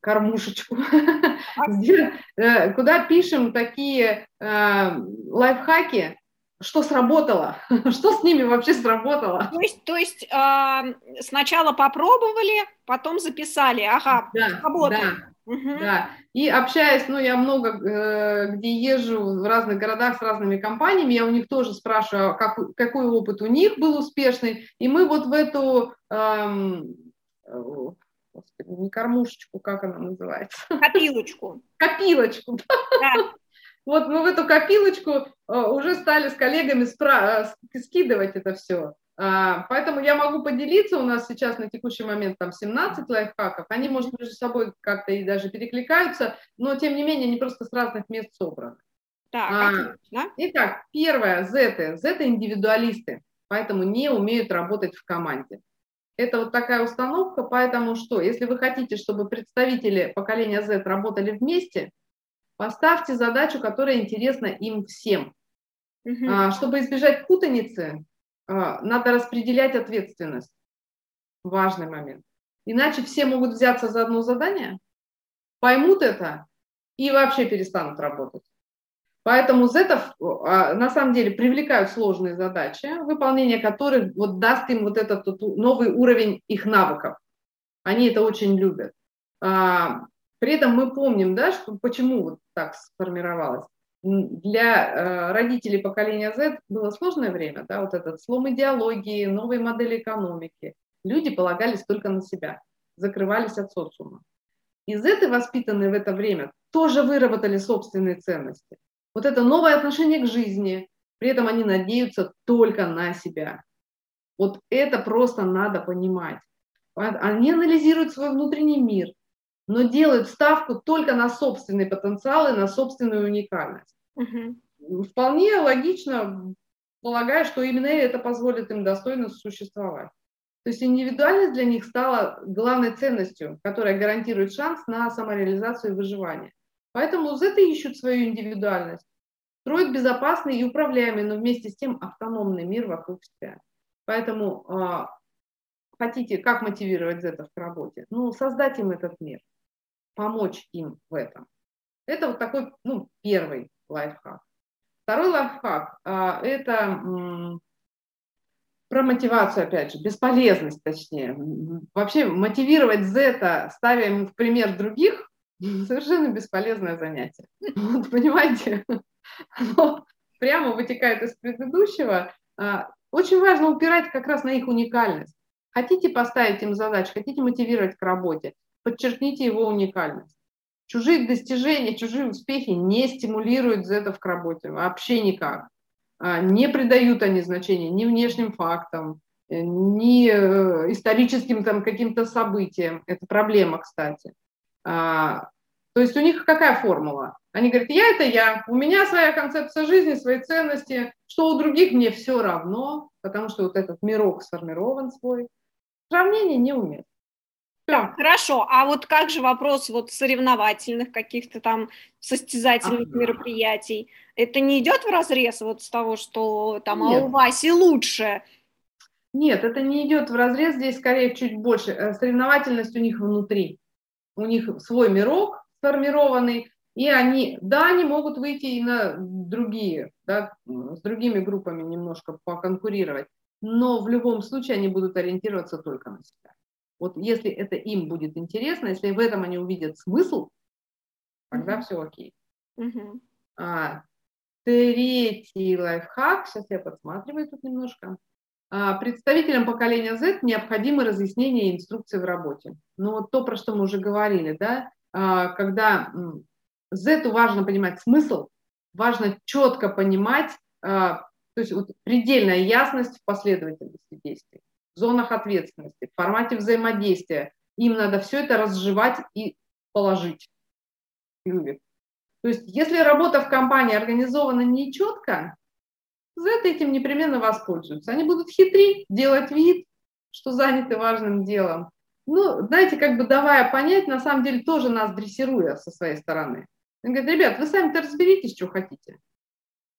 кормушечку, э, куда пишем такие лайфхаки, что сработало, что с ними вообще сработало. То есть, то есть э, сначала попробовали, потом записали, ага, да, работает. Да, угу. да. И общаясь, ну, я много э, где езжу в разных городах с разными компаниями, я у них тоже спрашиваю, как, какой опыт у них был успешный, и мы вот в эту, эм, господи, не кормушечку, как она называется? Копилочку. Копилочку. Да. Вот мы в эту копилочку э, уже стали с коллегами спра- э, скидывать это все. А, поэтому я могу поделиться, у нас сейчас на текущий момент там 17 лайфхаков, они, может, между собой как-то и даже перекликаются, но тем не менее они просто с разных мест собраны. Так, а? Итак, первое, Z. Z индивидуалисты, поэтому не умеют работать в команде. Это вот такая установка, поэтому что, если вы хотите, чтобы представители поколения Z работали вместе, Поставьте задачу, которая интересна им всем. Угу. Чтобы избежать путаницы, а, надо распределять ответственность. Важный момент. Иначе все могут взяться за одно задание, поймут это и вообще перестанут работать. Поэтому зетов а, на самом деле привлекают сложные задачи, выполнение которых вот даст им вот этот новый уровень их навыков. Они это очень любят. При этом мы помним, да, что почему вот так сформировалось. Для э, родителей поколения Z было сложное время, да, вот этот слом идеологии, новые модели экономики. Люди полагались только на себя, закрывались от социума. И Z, воспитанные в это время, тоже выработали собственные ценности. Вот это новое отношение к жизни, при этом они надеются только на себя. Вот это просто надо понимать. Они анализируют свой внутренний мир, но делают ставку только на собственный потенциал и на собственную уникальность. Угу. Вполне логично, полагая, что именно это позволит им достойно существовать. То есть индивидуальность для них стала главной ценностью, которая гарантирует шанс на самореализацию и выживание. Поэтому зеты ищут свою индивидуальность, строят безопасный и управляемый, но вместе с тем автономный мир вокруг себя. Поэтому э, хотите, как мотивировать зетов к работе? Ну, создать им этот мир, помочь им в этом. Это вот такой, ну, первый лайфхак. Второй лайфхак э, – это м, про мотивацию, опять же, бесполезность, точнее. Вообще мотивировать зета, ставя ему в пример других, совершенно бесполезное занятие. Вот, понимаете? Оно прямо вытекает из предыдущего. А, очень важно упирать как раз на их уникальность. Хотите поставить им задачу, хотите мотивировать к работе, подчеркните его уникальность. Чужие достижения, чужие успехи не стимулируют зетов к работе, вообще никак. А, не придают они значения ни внешним фактам, э, ни э, историческим там каким-то событиям. Это проблема, кстати. А, то есть у них какая формула? Они говорят, я это я, у меня своя концепция жизни, свои ценности, что у других мне все равно, потому что вот этот мирок сформирован свой. Сравнение не умеет. Так, хорошо. А вот как же вопрос вот соревновательных каких-то там состязательных ага. мероприятий? Это не идет в разрез вот с того, что там а у Васи лучше? Нет, это не идет в разрез. Здесь скорее чуть больше. Э, соревновательность у них внутри у них свой мирок сформированный, и они, да, они могут выйти и на другие, да, с другими группами немножко поконкурировать, но в любом случае они будут ориентироваться только на себя. Вот если это им будет интересно, если в этом они увидят смысл, тогда mm-hmm. все окей. Mm-hmm. А, третий лайфхак, сейчас я подсматриваю тут немножко. А, представителям поколения Z необходимы разъяснения и инструкции в работе. Ну вот то, про что мы уже говорили, да, а, когда Z важно понимать смысл, важно четко понимать, а, то есть вот предельная ясность в последовательности действий, зонах ответственности, в формате взаимодействия. Им надо все это разжевать и положить. То есть если работа в компании организована нечетко, Z этим непременно воспользуются. Они будут хитрить, делать вид, что заняты важным делом. Ну, знаете, как бы давая понять, на самом деле тоже нас дрессируя со своей стороны. Он говорит, ребят, вы сами-то разберитесь, что хотите,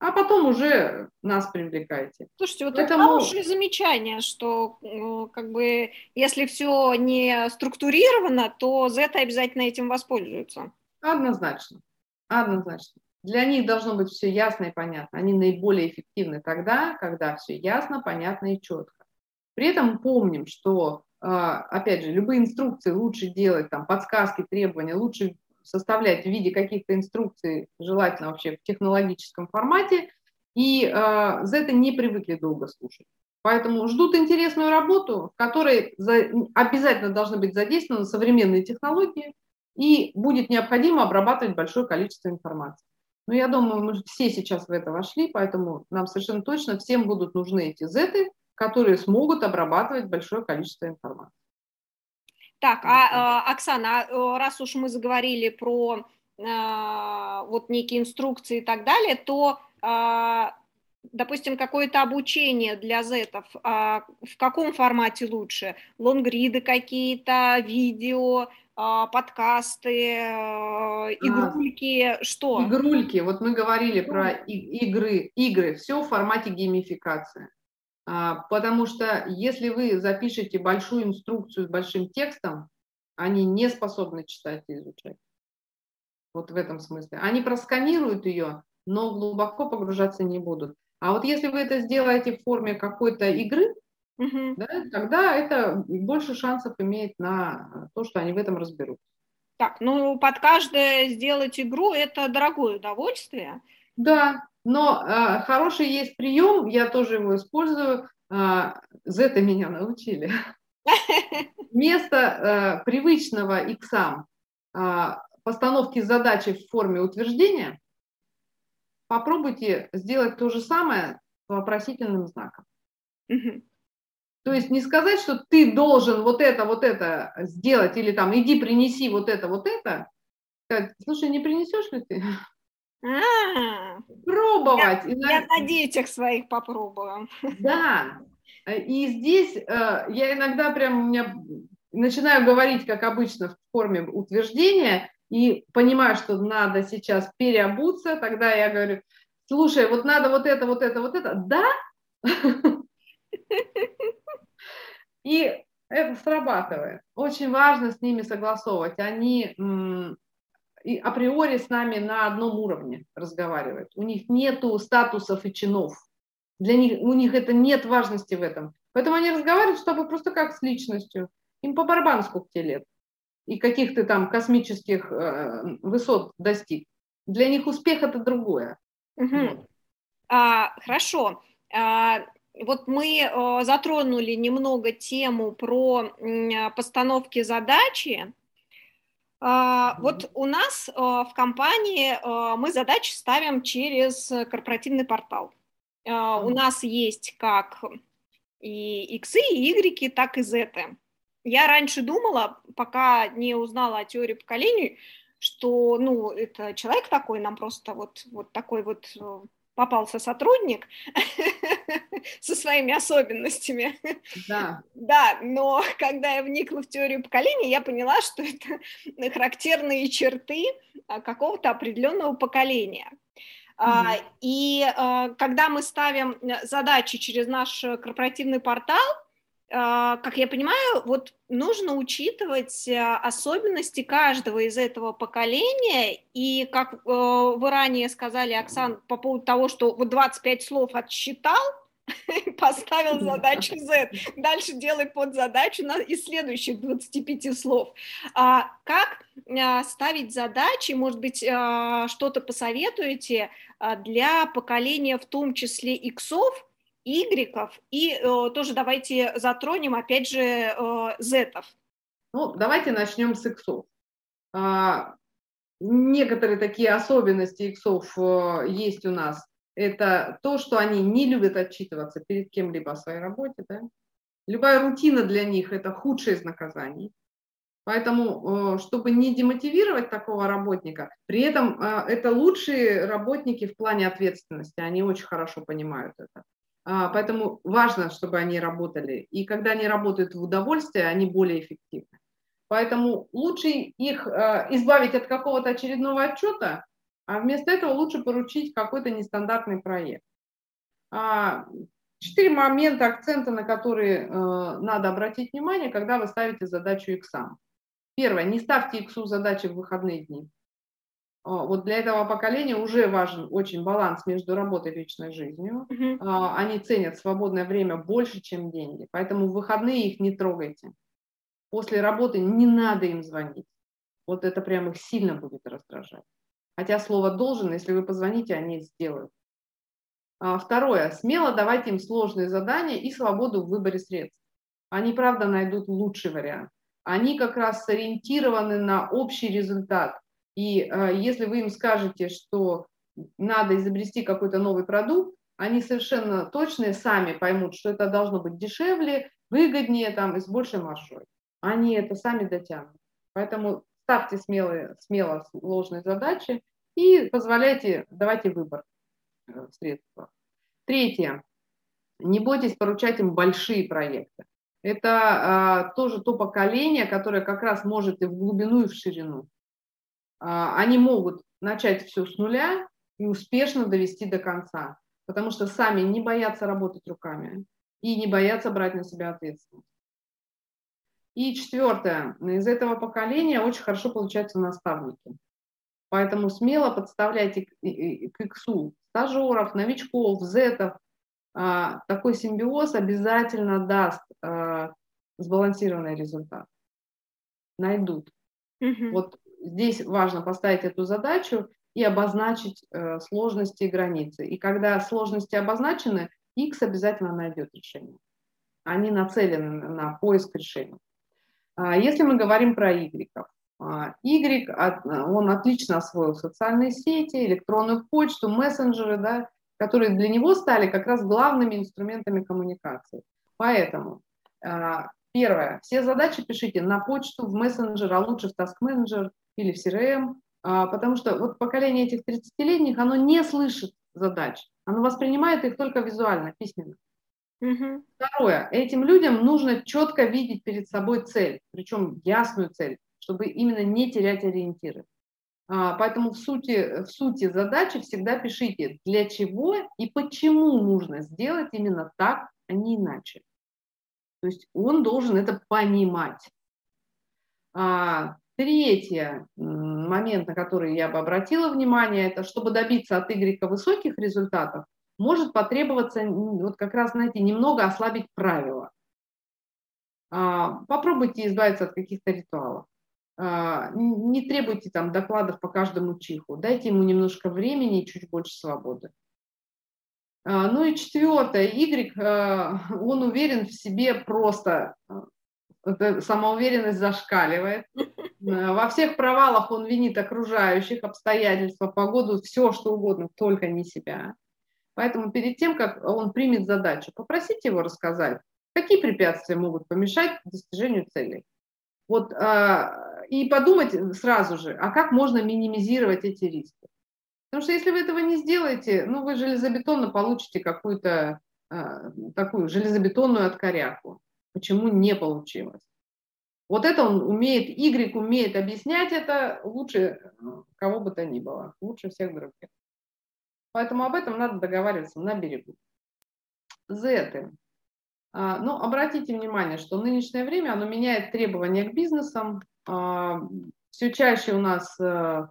а потом уже нас привлекайте. Слушайте, вот Поэтому... это хорошее замечание, что э, как бы если все не структурировано, то Z обязательно этим воспользуются. Однозначно, однозначно. Для них должно быть все ясно и понятно. Они наиболее эффективны тогда, когда все ясно, понятно и четко. При этом помним, что, а, опять же, любые инструкции лучше делать, там, подсказки, требования, лучше составлять в виде каких-то инструкций, желательно вообще в технологическом формате, и э, за это не привыкли долго слушать. Поэтому ждут интересную работу, в которой за, обязательно должны быть задействованы современные технологии, и будет необходимо обрабатывать большое количество информации. Но я думаю, мы все сейчас в это вошли, поэтому нам совершенно точно всем будут нужны эти зеты, которые смогут обрабатывать большое количество информации. Так, а, а Оксана, а, раз уж мы заговорили про а, вот некие инструкции и так далее, то, а, допустим, какое-то обучение для зетов, а, в каком формате лучше? Лонгриды какие-то, видео, подкасты, игрульки, а, что? Игрульки, вот мы говорили про игры, игры, все в формате геймификации. А, потому что если вы запишете большую инструкцию с большим текстом, они не способны читать и изучать. Вот в этом смысле. Они просканируют ее, но глубоко погружаться не будут. А вот если вы это сделаете в форме какой-то игры, угу. да, тогда это больше шансов имеет на то, что они в этом разберут. Так, ну под каждое сделать игру это дорогое удовольствие. Да, но э, хороший есть прием, я тоже его использую. Э, Зета меня научили. Вместо э, привычного иксам э, постановки задачи в форме утверждения, попробуйте сделать то же самое с вопросительным знаком. То есть не сказать, что ты должен вот это, вот это сделать, или там иди принеси вот это, вот это. Сказать, слушай, не принесешь ли ты? А, Пробовать. Я, я на детях своих попробую. Да. И здесь э, я иногда прям у меня начинаю говорить, как обычно, в форме утверждения, и понимаю, что надо сейчас переобуться, тогда я говорю, слушай, вот надо вот это, вот это, вот это. Да? И это срабатывает. Очень важно с ними согласовывать. Они и априори с нами на одном уровне разговаривают. У них нету статусов и чинов. Для них, у них это нет важности в этом. Поэтому они разговаривают с тобой просто как с личностью. Им по барабану сколько тебе лет. И каких ты там космических э, высот достиг. Для них успех это другое. Угу. Вот. А, хорошо. А, вот мы э, затронули немного тему про э, постановки задачи. А, вот у нас э, в компании э, мы задачи ставим через корпоративный портал. А, у нас есть как и иксы, и игреки, так и зеты. Я раньше думала, пока не узнала о теории поколений, что, ну, это человек такой, нам просто вот, вот такой вот попался сотрудник со своими особенностями. Да. Да, но когда я вникла в теорию поколений, я поняла, что это характерные черты а, какого-то определенного поколения. Mm-hmm. И а, когда мы ставим э, задачи через наш корпоративный портал, как я понимаю, вот нужно учитывать э, особенности каждого из этого поколения, и как э, вы ранее сказали, Оксан, по поводу того, что вот 25 слов отсчитал, поставил задачу Z, дальше делай подзадачу на, из следующих 25 слов. А, как а, ставить задачи, может быть, а, что-то посоветуете а, для поколения в том числе иксов, игреков, и э, тоже давайте затронем, опять же, э, зетов. Ну, давайте начнем с иксов. А, некоторые такие особенности иксов э, есть у нас. Это то, что они не любят отчитываться перед кем-либо о своей работе. Да? Любая рутина для них – это худшее из наказаний. Поэтому, э, чтобы не демотивировать такого работника, при этом э, это лучшие работники в плане ответственности, они очень хорошо понимают это. А, поэтому важно, чтобы они работали. И когда они работают в удовольствие, они более эффективны. Поэтому лучше их э, избавить от какого-то очередного отчета, а вместо этого лучше поручить какой-то нестандартный проект. А, четыре момента, акцента, на которые надо обратить внимание, когда вы ставите задачу иксам. Первое, не ставьте иксу задачи в выходные дни. Вот для этого поколения уже важен очень баланс между работой и личной жизнью. Uh-huh. Они ценят свободное время больше, чем деньги. Поэтому в выходные их не трогайте. После работы не надо им звонить. Вот это прям их сильно будет раздражать. Хотя слово «должен», если вы позвоните, они сделают. Второе. Смело давайте им сложные задания и свободу в выборе средств. Они, правда, найдут лучший вариант. Они как раз сориентированы на общий результат – и э, если вы им скажете, что надо изобрести какой-то новый продукт, они совершенно точно сами поймут, что это должно быть дешевле, выгоднее там, и с большей маржой. Они это сами дотянут. Поэтому ставьте смелые, смело сложные задачи и позволяйте, давайте выбор э, в средствах. Третье. Не бойтесь поручать им большие проекты. Это тоже то поколение, которое как раз может и в глубину, и в ширину. Они могут начать все с нуля и успешно довести до конца, потому что сами не боятся работать руками и не боятся брать на себя ответственность. И четвертое. Из этого поколения очень хорошо получаются наставники. Поэтому смело подставляйте к иксу стажеров, новичков, зетов. А, такой симбиоз обязательно даст а, сбалансированный результат. Найдут. Угу. Вот здесь важно поставить эту задачу и обозначить э, сложности и границы. И когда сложности обозначены, X обязательно найдет решение. Они нацелены на поиск решения. А если мы говорим про Y, а, Y, он отлично освоил социальные сети, электронную почту, мессенджеры, да, которые для него стали как раз главными инструментами коммуникации. Поэтому а, первое, все задачи пишите на почту, в мессенджер, а лучше в Task Manager или в CRM, потому что вот поколение этих 30-летних, оно не слышит задач, оно воспринимает их только визуально, письменно. Угу. Второе. Этим людям нужно четко видеть перед собой цель, причем ясную цель, чтобы именно не терять ориентиры. А, поэтому в сути, в сути задачи всегда пишите, для чего и почему нужно сделать именно так, а не иначе. То есть он должен это понимать. А, третий момент, на который я бы обратила внимание, это чтобы добиться от Y высоких результатов, может потребоваться вот как раз, знаете, немного ослабить правила. А, попробуйте избавиться от каких-то ритуалов. А, не требуйте там докладов по каждому чиху. Дайте ему немножко времени и чуть больше свободы. А, ну и четвертое. Y, он уверен в себе просто. Самоуверенность зашкаливает. Во всех провалах он винит окружающих, обстоятельства, погоду, все что угодно, только не себя. Поэтому перед тем, как он примет задачу, попросите его рассказать, какие препятствия могут помешать достижению целей. Вот, э, и подумать сразу же, а как можно минимизировать эти риски. Потому что если вы этого не сделаете, ну вы железобетонно получите какую-то э, такую железобетонную откоряку. Почему не получилось? Вот это он умеет, Y умеет объяснять это лучше кого бы то ни было, лучше всех других. Поэтому об этом надо договариваться на берегу. Зеты. А, ну, обратите внимание, что нынешнее время оно меняет требования к бизнесам. А, Все чаще у нас э,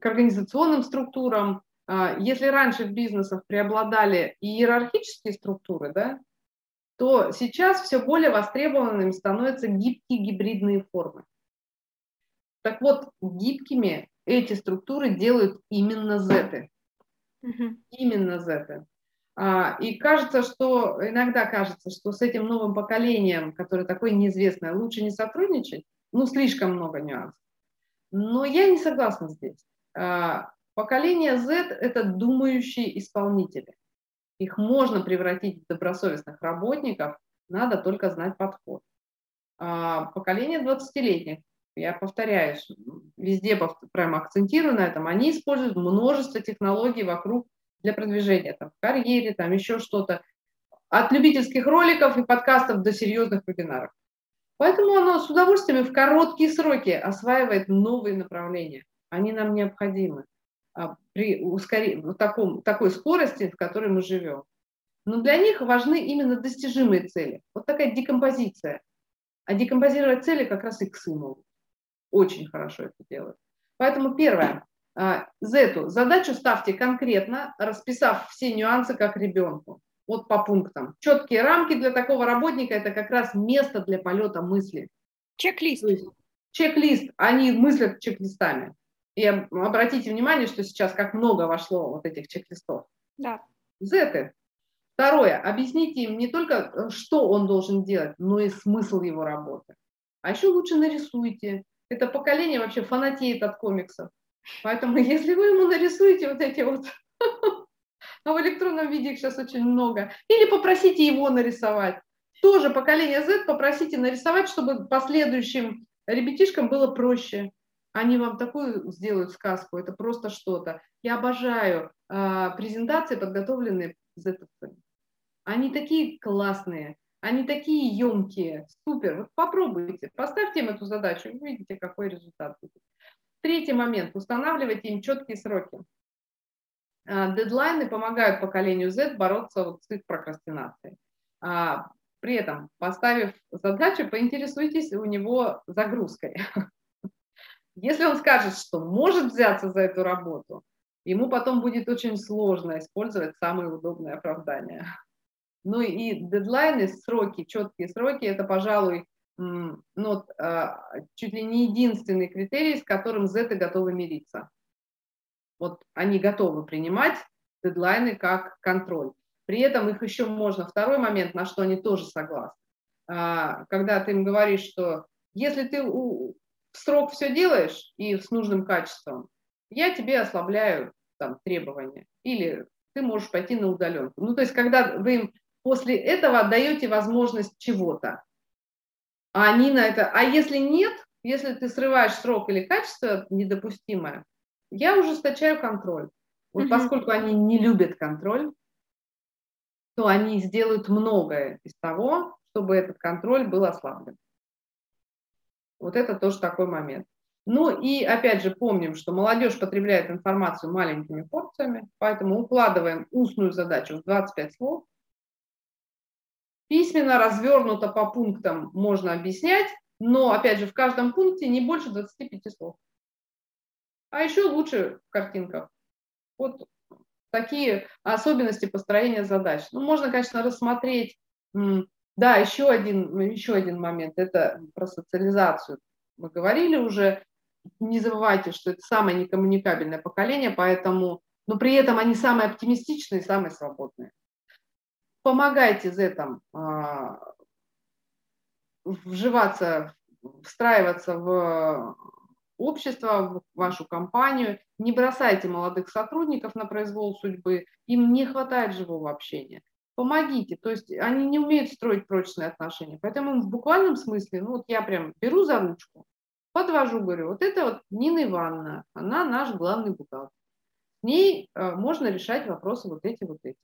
к организационным структурам. А, если раньше в бизнесах преобладали иерархические структуры, да, то сейчас все более востребованными становятся гибкие гибридные формы. Так вот, гибкими эти структуры делают именно зеты. Угу. Именно Z. А, и кажется, что иногда кажется, что с этим новым поколением, которое такое неизвестное, лучше не сотрудничать. Ну, слишком много нюансов. Но я не согласна здесь. А, поколение Z – это думающие исполнители. Их можно превратить в добросовестных работников, надо только знать подход. А, поколение 20-летних я повторяюсь, везде прямо акцентирую на этом, они используют множество технологий вокруг для продвижения, там, в карьере, там еще что-то, от любительских роликов и подкастов до серьезных вебинаров. Поэтому оно с удовольствием в короткие сроки осваивает новые направления. Они нам необходимы при ускорении, в таком, такой скорости, в которой мы живем. Но для них важны именно достижимые цели. Вот такая декомпозиция. А декомпозировать цели как раз иксы могут очень хорошо это делают. Поэтому первое, Зету, задачу ставьте конкретно, расписав все нюансы как ребенку. Вот по пунктам. Четкие рамки для такого работника – это как раз место для полета мысли. Чек-лист. Чек-лист. Они мыслят чек-листами. И обратите внимание, что сейчас как много вошло вот этих чек-листов. Да. Зеты. Второе. Объясните им не только, что он должен делать, но и смысл его работы. А еще лучше нарисуйте, это поколение вообще фанатеет от комиксов. Поэтому если вы ему нарисуете вот эти вот, а в электронном виде их сейчас очень много, или попросите его нарисовать. Тоже поколение Z попросите нарисовать, чтобы последующим ребятишкам было проще. Они вам такую сделают сказку, это просто что-то. Я обожаю э, презентации, подготовленные Z. Они такие классные. Они такие емкие, супер. Вот попробуйте, поставьте им эту задачу, увидите, какой результат будет. Третий момент. Устанавливайте им четкие сроки. А, дедлайны помогают поколению Z бороться вот с их прокрастинацией. А, при этом, поставив задачу, поинтересуйтесь у него загрузкой. Если он скажет, что может взяться за эту работу, ему потом будет очень сложно использовать самые удобные оправдания. Ну и дедлайны, сроки, четкие сроки, это, пожалуй, ну, а, чуть ли не единственный критерий, с которым Z готовы мириться. Вот они готовы принимать дедлайны как контроль. При этом их еще можно, второй момент, на что они тоже согласны. А, когда ты им говоришь, что если ты в срок все делаешь и с нужным качеством, я тебе ослабляю там, требования. Или ты можешь пойти на удаленку. Ну, то есть, когда вы им после этого отдаете возможность чего-то, а они на это... А если нет, если ты срываешь срок или качество недопустимое, я ужесточаю контроль. Вот угу. поскольку они не любят контроль, то они сделают многое из того, чтобы этот контроль был ослаблен. Вот это тоже такой момент. Ну и опять же помним, что молодежь потребляет информацию маленькими порциями, поэтому укладываем устную задачу в 25 слов. Письменно развернуто по пунктам можно объяснять, но опять же в каждом пункте не больше 25 слов. А еще лучше в картинках. Вот такие особенности построения задач. Ну, можно, конечно, рассмотреть, да, еще один, еще один момент, это про социализацию. Мы говорили уже, не забывайте, что это самое некоммуникабельное поколение, поэтому, но при этом они самые оптимистичные самые свободные. Помогайте за этим а, вживаться, встраиваться в общество, в вашу компанию. Не бросайте молодых сотрудников на произвол судьбы, им не хватает живого общения. Помогите, то есть они не умеют строить прочные отношения. Поэтому в буквальном смысле, ну вот я прям беру за ручку, подвожу, говорю, вот это вот Нина Ивановна, она наш главный бухгалтер. С ней э, можно решать вопросы вот эти, вот эти.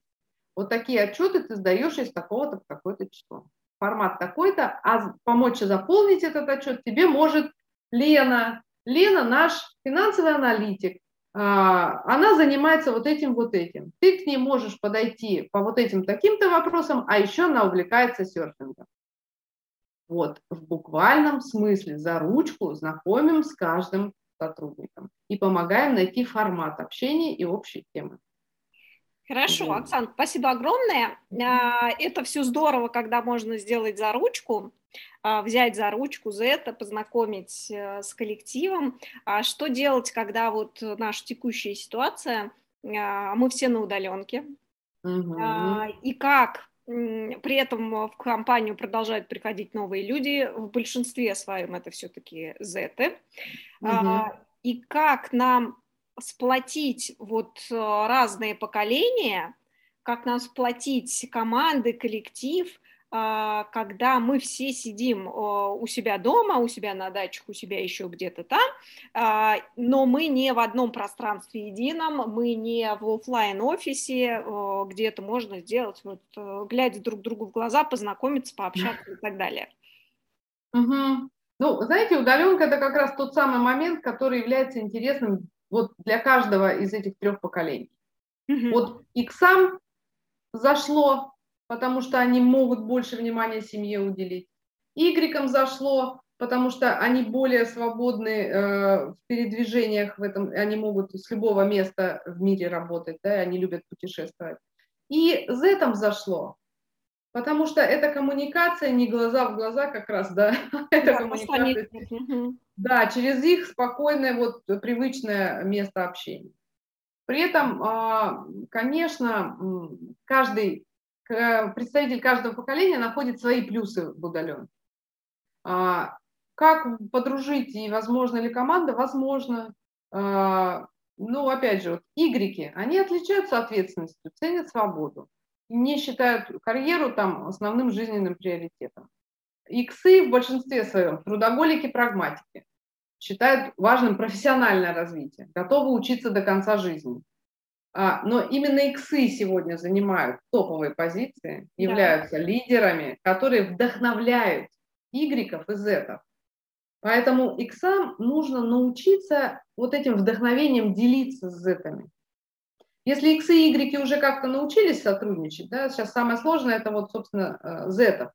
Вот такие отчеты ты сдаешь из такого-то в такое-то число. Формат такой-то, а помочь заполнить этот отчет тебе может Лена, Лена наш финансовый аналитик, она занимается вот этим, вот этим. Ты к ней можешь подойти по вот этим таким-то вопросам, а еще она увлекается серфингом. Вот, в буквальном смысле за ручку знакомим с каждым сотрудником и помогаем найти формат общения и общие темы. Хорошо, Оксана, спасибо огромное. А, это все здорово, когда можно сделать за ручку. А, взять за ручку за это, познакомить э, с коллективом. А что делать, когда вот наша текущая ситуация, мы все на удаленке, угу. и как при этом в компанию продолжают приходить новые люди, в большинстве своем это все-таки зеты, угу. и как нам сплотить вот э, разные поколения, как нам сплотить команды, коллектив – а, когда мы все сидим у себя дома, у себя на дачах, у себя еще где-то там, а, но мы не в одном пространстве едином, мы не в офлайн офисе где это можно сделать, вот, э, глядя друг другу в глаза, познакомиться, пообщаться и так далее. Угу. Ну, знаете, удаленка это как раз тот самый момент, который является интересным вот для каждого из этих трех поколений. Угу. Вот иксам зашло, потому что они могут больше внимания семье уделить. Игрекам зашло, потому что они более свободны э, в передвижениях в этом, они могут с любого места в мире работать, да, они любят путешествовать. И Z зашло, потому что это коммуникация не глаза в глаза как раз, да, это коммуникация. Да, через их спокойное, вот привычное место общения. При этом, а, конечно, каждый представитель каждого поколения находит свои плюсы в удаленке. А, как подружить и возможно ли команда? Возможно. А, ну, опять же, вот игреки, они отличаются ответственностью, ценят свободу, не считают карьеру там основным жизненным приоритетом. Иксы в большинстве своем трудоголики-прагматики считают важным профессиональное развитие, готовы учиться до конца жизни. А, но именно иксы сегодня занимают топовые позиции, являются да. лидерами, которые вдохновляют игреков и зетов. Поэтому иксам нужно научиться вот этим вдохновением делиться с зетами. Если иксы и игреки уже как-то научились сотрудничать, да, сейчас самое сложное это вот, собственно, э, зетов.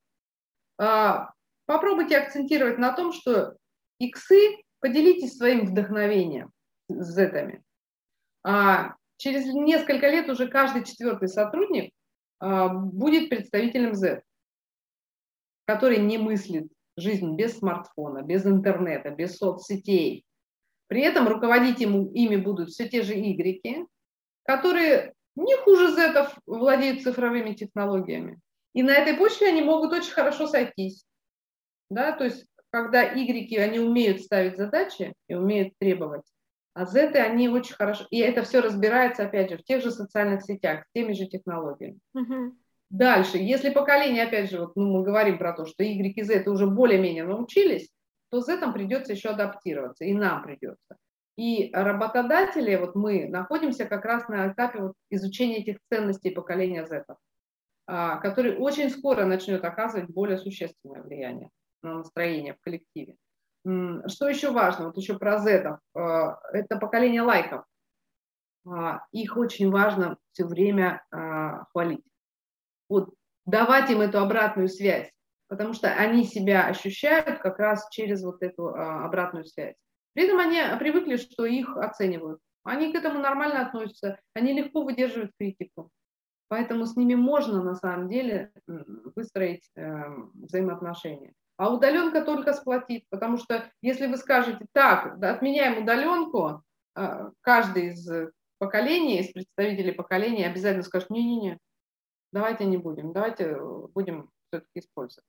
А, попробуйте акцентировать на том, что иксы поделитесь своим вдохновением с зетами. А через несколько лет уже каждый четвертый сотрудник а, будет представителем Z, который не мыслит жизнь без смартфона, без интернета, без соцсетей. При этом руководить ими будут все те же Y, которые не хуже Z владеют цифровыми технологиями. И на этой почве они могут очень хорошо сойтись. Да? То есть, когда Y, они умеют ставить задачи и умеют требовать, а Z, они очень хорошо, и это все разбирается, опять же, в тех же социальных сетях, с теми же технологиями. Угу. Дальше, если поколение, опять же, вот, ну, мы говорим про то, что Y и Z уже более-менее научились, то Z придется еще адаптироваться, и нам придется. И работодатели, вот мы находимся как раз на этапе вот изучения этих ценностей поколения Z, а, который очень скоро начнет оказывать более существенное влияние на настроение в коллективе. Что еще важно, вот еще про зетов, а, это поколение лайков. А, их очень важно все время хвалить. Вот давать им эту обратную связь, потому что они себя ощущают как раз через вот эту обратную связь. При этом они привыкли, что их оценивают. Они к этому нормально относятся, они легко выдерживают критику. Поэтому с ними можно на самом деле выстроить эм, взаимоотношения. А удаленка только сплотит, потому что если вы скажете, так, отменяем удаленку, а, каждый из поколений, из представителей поколения обязательно скажет, не-не-не, давайте не будем, давайте будем все-таки использовать.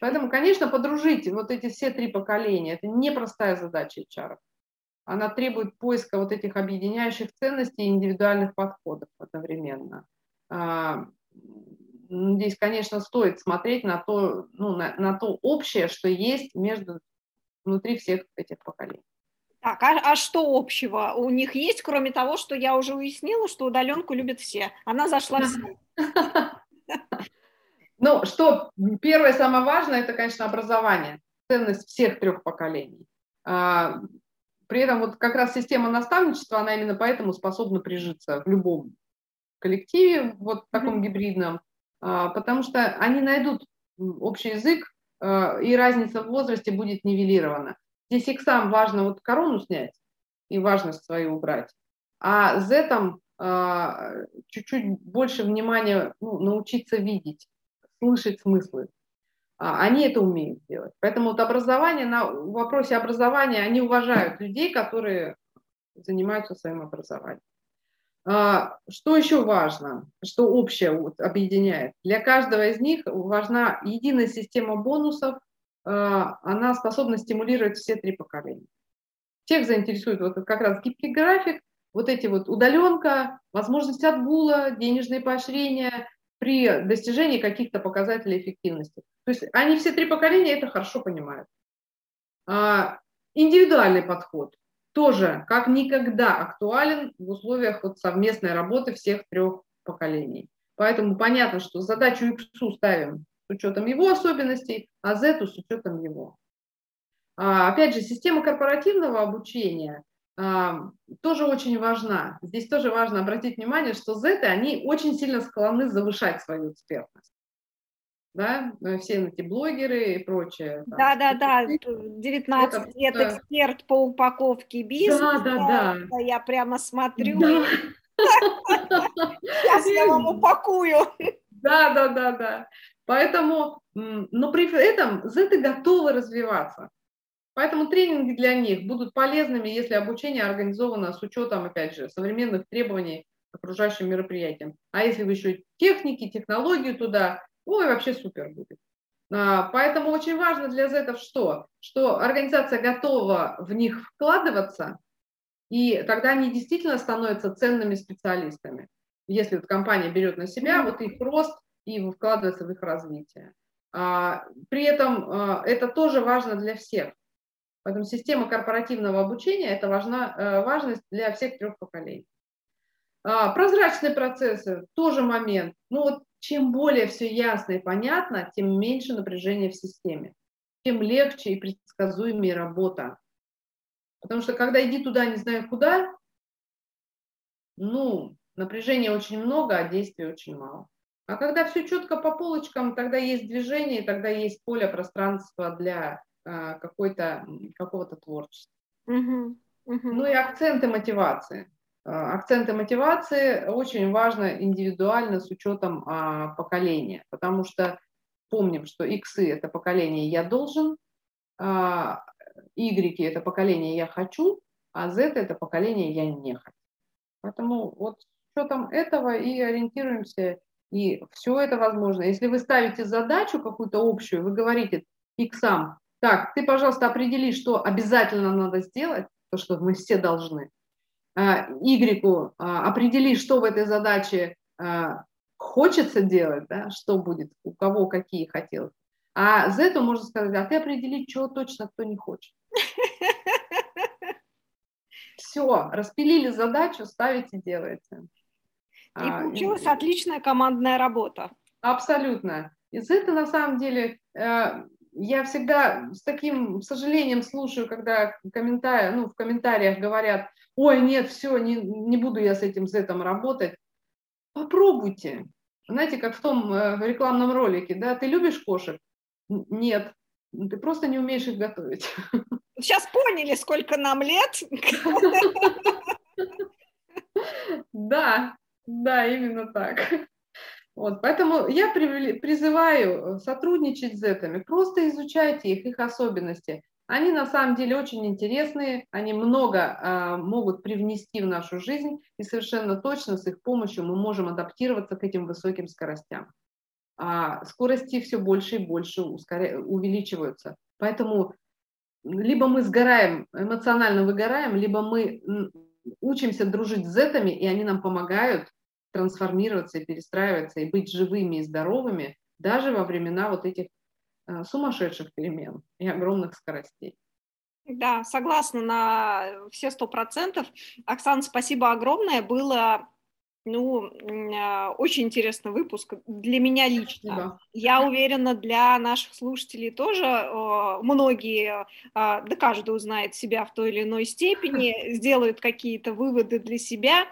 Поэтому, конечно, подружить вот эти все три поколения, это непростая задача HR. Она требует поиска вот этих объединяющих ценностей и индивидуальных подходов одновременно. А, здесь, конечно, стоит смотреть на то, ну, на, на то общее, что есть между внутри всех этих поколений. Так, а, а что общего у них есть, кроме того, что я уже уяснила, что удаленку любят все? Она зашла всем. Ну, что первое, самое важное, это, конечно, образование, ценность всех трех поколений. А, при этом вот как раз система наставничества, она именно поэтому способна прижиться в любом коллективе, вот таком гибридном, а, потому что они найдут общий язык, а, и разница в возрасте будет нивелирована. Здесь иксам важно вот корону снять и важность свою убрать, а зетам а, чуть-чуть больше внимания ну, научиться видеть, слышать смыслы. Они это умеют делать. Поэтому вот образование, на вопросе образования они уважают людей, которые занимаются своим образованием. А, что еще важно, что общее вот объединяет? Для каждого из них важна единая система бонусов, а, она способна стимулировать все три поколения. Всех заинтересует вот как раз гибкий график, вот эти вот удаленка, возможность отгула, денежные поощрения при достижении каких-то показателей эффективности. То есть они все три поколения это хорошо понимают. А, индивидуальный подход тоже как никогда актуален в условиях вот совместной работы всех трех поколений. Поэтому понятно, что задачу X ставим с учетом его особенностей, а Z с учетом его. А, опять же, система корпоративного обучения тоже очень важна. Здесь тоже важно обратить внимание, что Z, они очень сильно склонны завышать свою экспертность да, э, все эти блогеры и прочее. Да, да, да, 19 это, лет это... эксперт по упаковке бизнеса. Да, да, да. Я прямо смотрю. Да. Сейчас я вам упакую. Да, да, да, да. Поэтому, но при этом зеты готовы развиваться. Поэтому тренинги для них будут полезными, если обучение организовано с учетом, опять же, современных требований к окружающим мероприятиям. А если вы еще техники, технологии туда, ой, вообще супер будет. А, поэтому очень важно для зетов что? Что организация готова в них вкладываться, и тогда они действительно становятся ценными специалистами. Если вот компания берет на себя вот их рост и вкладывается в их развитие. А, при этом а, это тоже важно для всех. Поэтому система корпоративного обучения – это важна, э, важность для всех трех поколений. А, прозрачные процессы, тоже момент. Ну вот чем более все ясно и понятно, тем меньше напряжения в системе, тем легче и предсказуемее работа. Потому что когда иди туда, не знаю куда, ну, напряжения очень много, а действий очень мало. А когда все четко по полочкам, тогда есть движение, тогда есть поле пространства для какой-то, какого-то творчества. Угу, угу. Ну и акценты мотивации. А, акценты мотивации очень важно индивидуально с учетом а, поколения, потому что помним, что иксы – это поколение «я должен», а, Y – это поколение «я хочу», а Z – это поколение «я не хочу». Поэтому вот с учетом этого и ориентируемся, и все это возможно. Если вы ставите задачу какую-то общую, вы говорите иксам, так, ты, пожалуйста, определи, что обязательно надо сделать, то, что мы все должны – Y а, определи, что в этой задаче а, хочется делать, да, что будет, у кого какие хотелки. А Z можно сказать, а ты определи, что точно кто не хочет. Все, распилили задачу, ставите, делаете. И а, получилась отличная командная работа. Абсолютно. И Z на самом деле э, я всегда с таким сожалением слушаю, когда комментарии, ну, в комментариях говорят, ой, нет, все, не, не буду я с этим сетом работать. Попробуйте. Знаете, как в том э, рекламном ролике, да, ты любишь кошек? Нет, ты просто не умеешь их готовить. Сейчас поняли, сколько нам лет. Да, да, именно так. Вот, поэтому я призываю сотрудничать с зетами, просто изучайте их, их особенности. Они на самом деле очень интересные, они много э, могут привнести в нашу жизнь, и совершенно точно с их помощью мы можем адаптироваться к этим высоким скоростям. А скорости все больше и больше ускоря... увеличиваются. Поэтому либо мы сгораем, эмоционально выгораем, либо мы учимся дружить с зетами, и они нам помогают трансформироваться и перестраиваться, и быть живыми и здоровыми даже во времена вот этих э, сумасшедших перемен и огромных скоростей. Да, согласна на все сто процентов. Оксана, спасибо огромное. Было ну, а, очень интересный выпуск для меня лично. Да. Я уверена, для наших слушателей тоже многие, а, да каждый узнает себя в той или иной степени, сделают какие-то выводы для себя,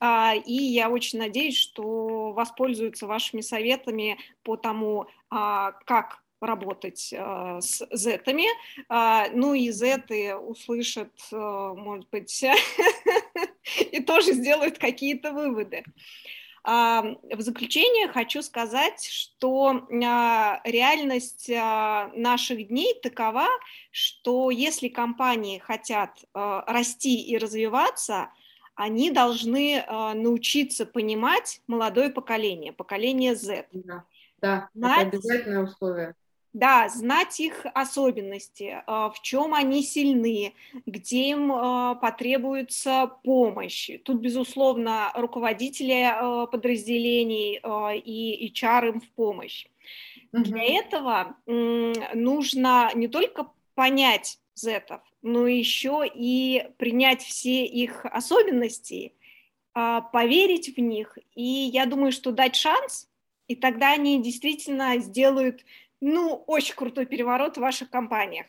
а, и я очень надеюсь, что воспользуются вашими советами по тому, как работать э, с зетами, э, ну и зеты услышат, э, может быть, и тоже сделают какие-то выводы. Э, в заключение хочу сказать, что э, реальность э, наших дней такова, что если компании хотят расти и развиваться, они должны научиться понимать молодое поколение, поколение Z. Да, да Знать, это обязательное условие да, знать их особенности, а, в чем они сильны, где им а, потребуется помощь. Тут, безусловно, руководители а, подразделений и HR им в помощь. Угу. Для этого нужно не только понять зетов, но еще и принять все их особенности, поверить в них. И я думаю, что дать шанс, и тогда они действительно сделают ну, очень крутой переворот в ваших компаниях.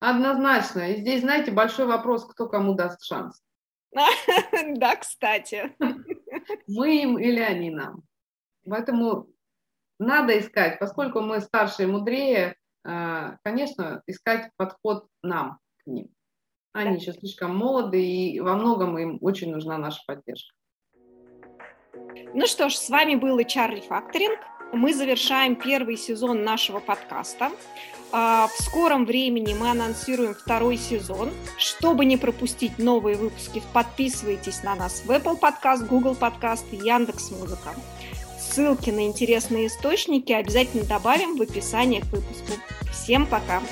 Однозначно. И здесь, знаете, большой вопрос, кто кому даст шанс. Да, кстати. Мы им или они нам. Поэтому надо искать, поскольку мы старше и мудрее, а, конечно, искать подход нам к ним. Они да. еще слишком молоды, и во многом им очень нужна наша поддержка. Ну что ж, с вами был Чарли Факторинг мы завершаем первый сезон нашего подкаста. А, в скором времени мы анонсируем второй сезон. Чтобы не пропустить новые выпуски, подписывайтесь на нас в Apple Podcast, Google Podcast и Яндекс.Музыка. Ссылки на интересные источники обязательно добавим в описании к выпуску. Всем пока!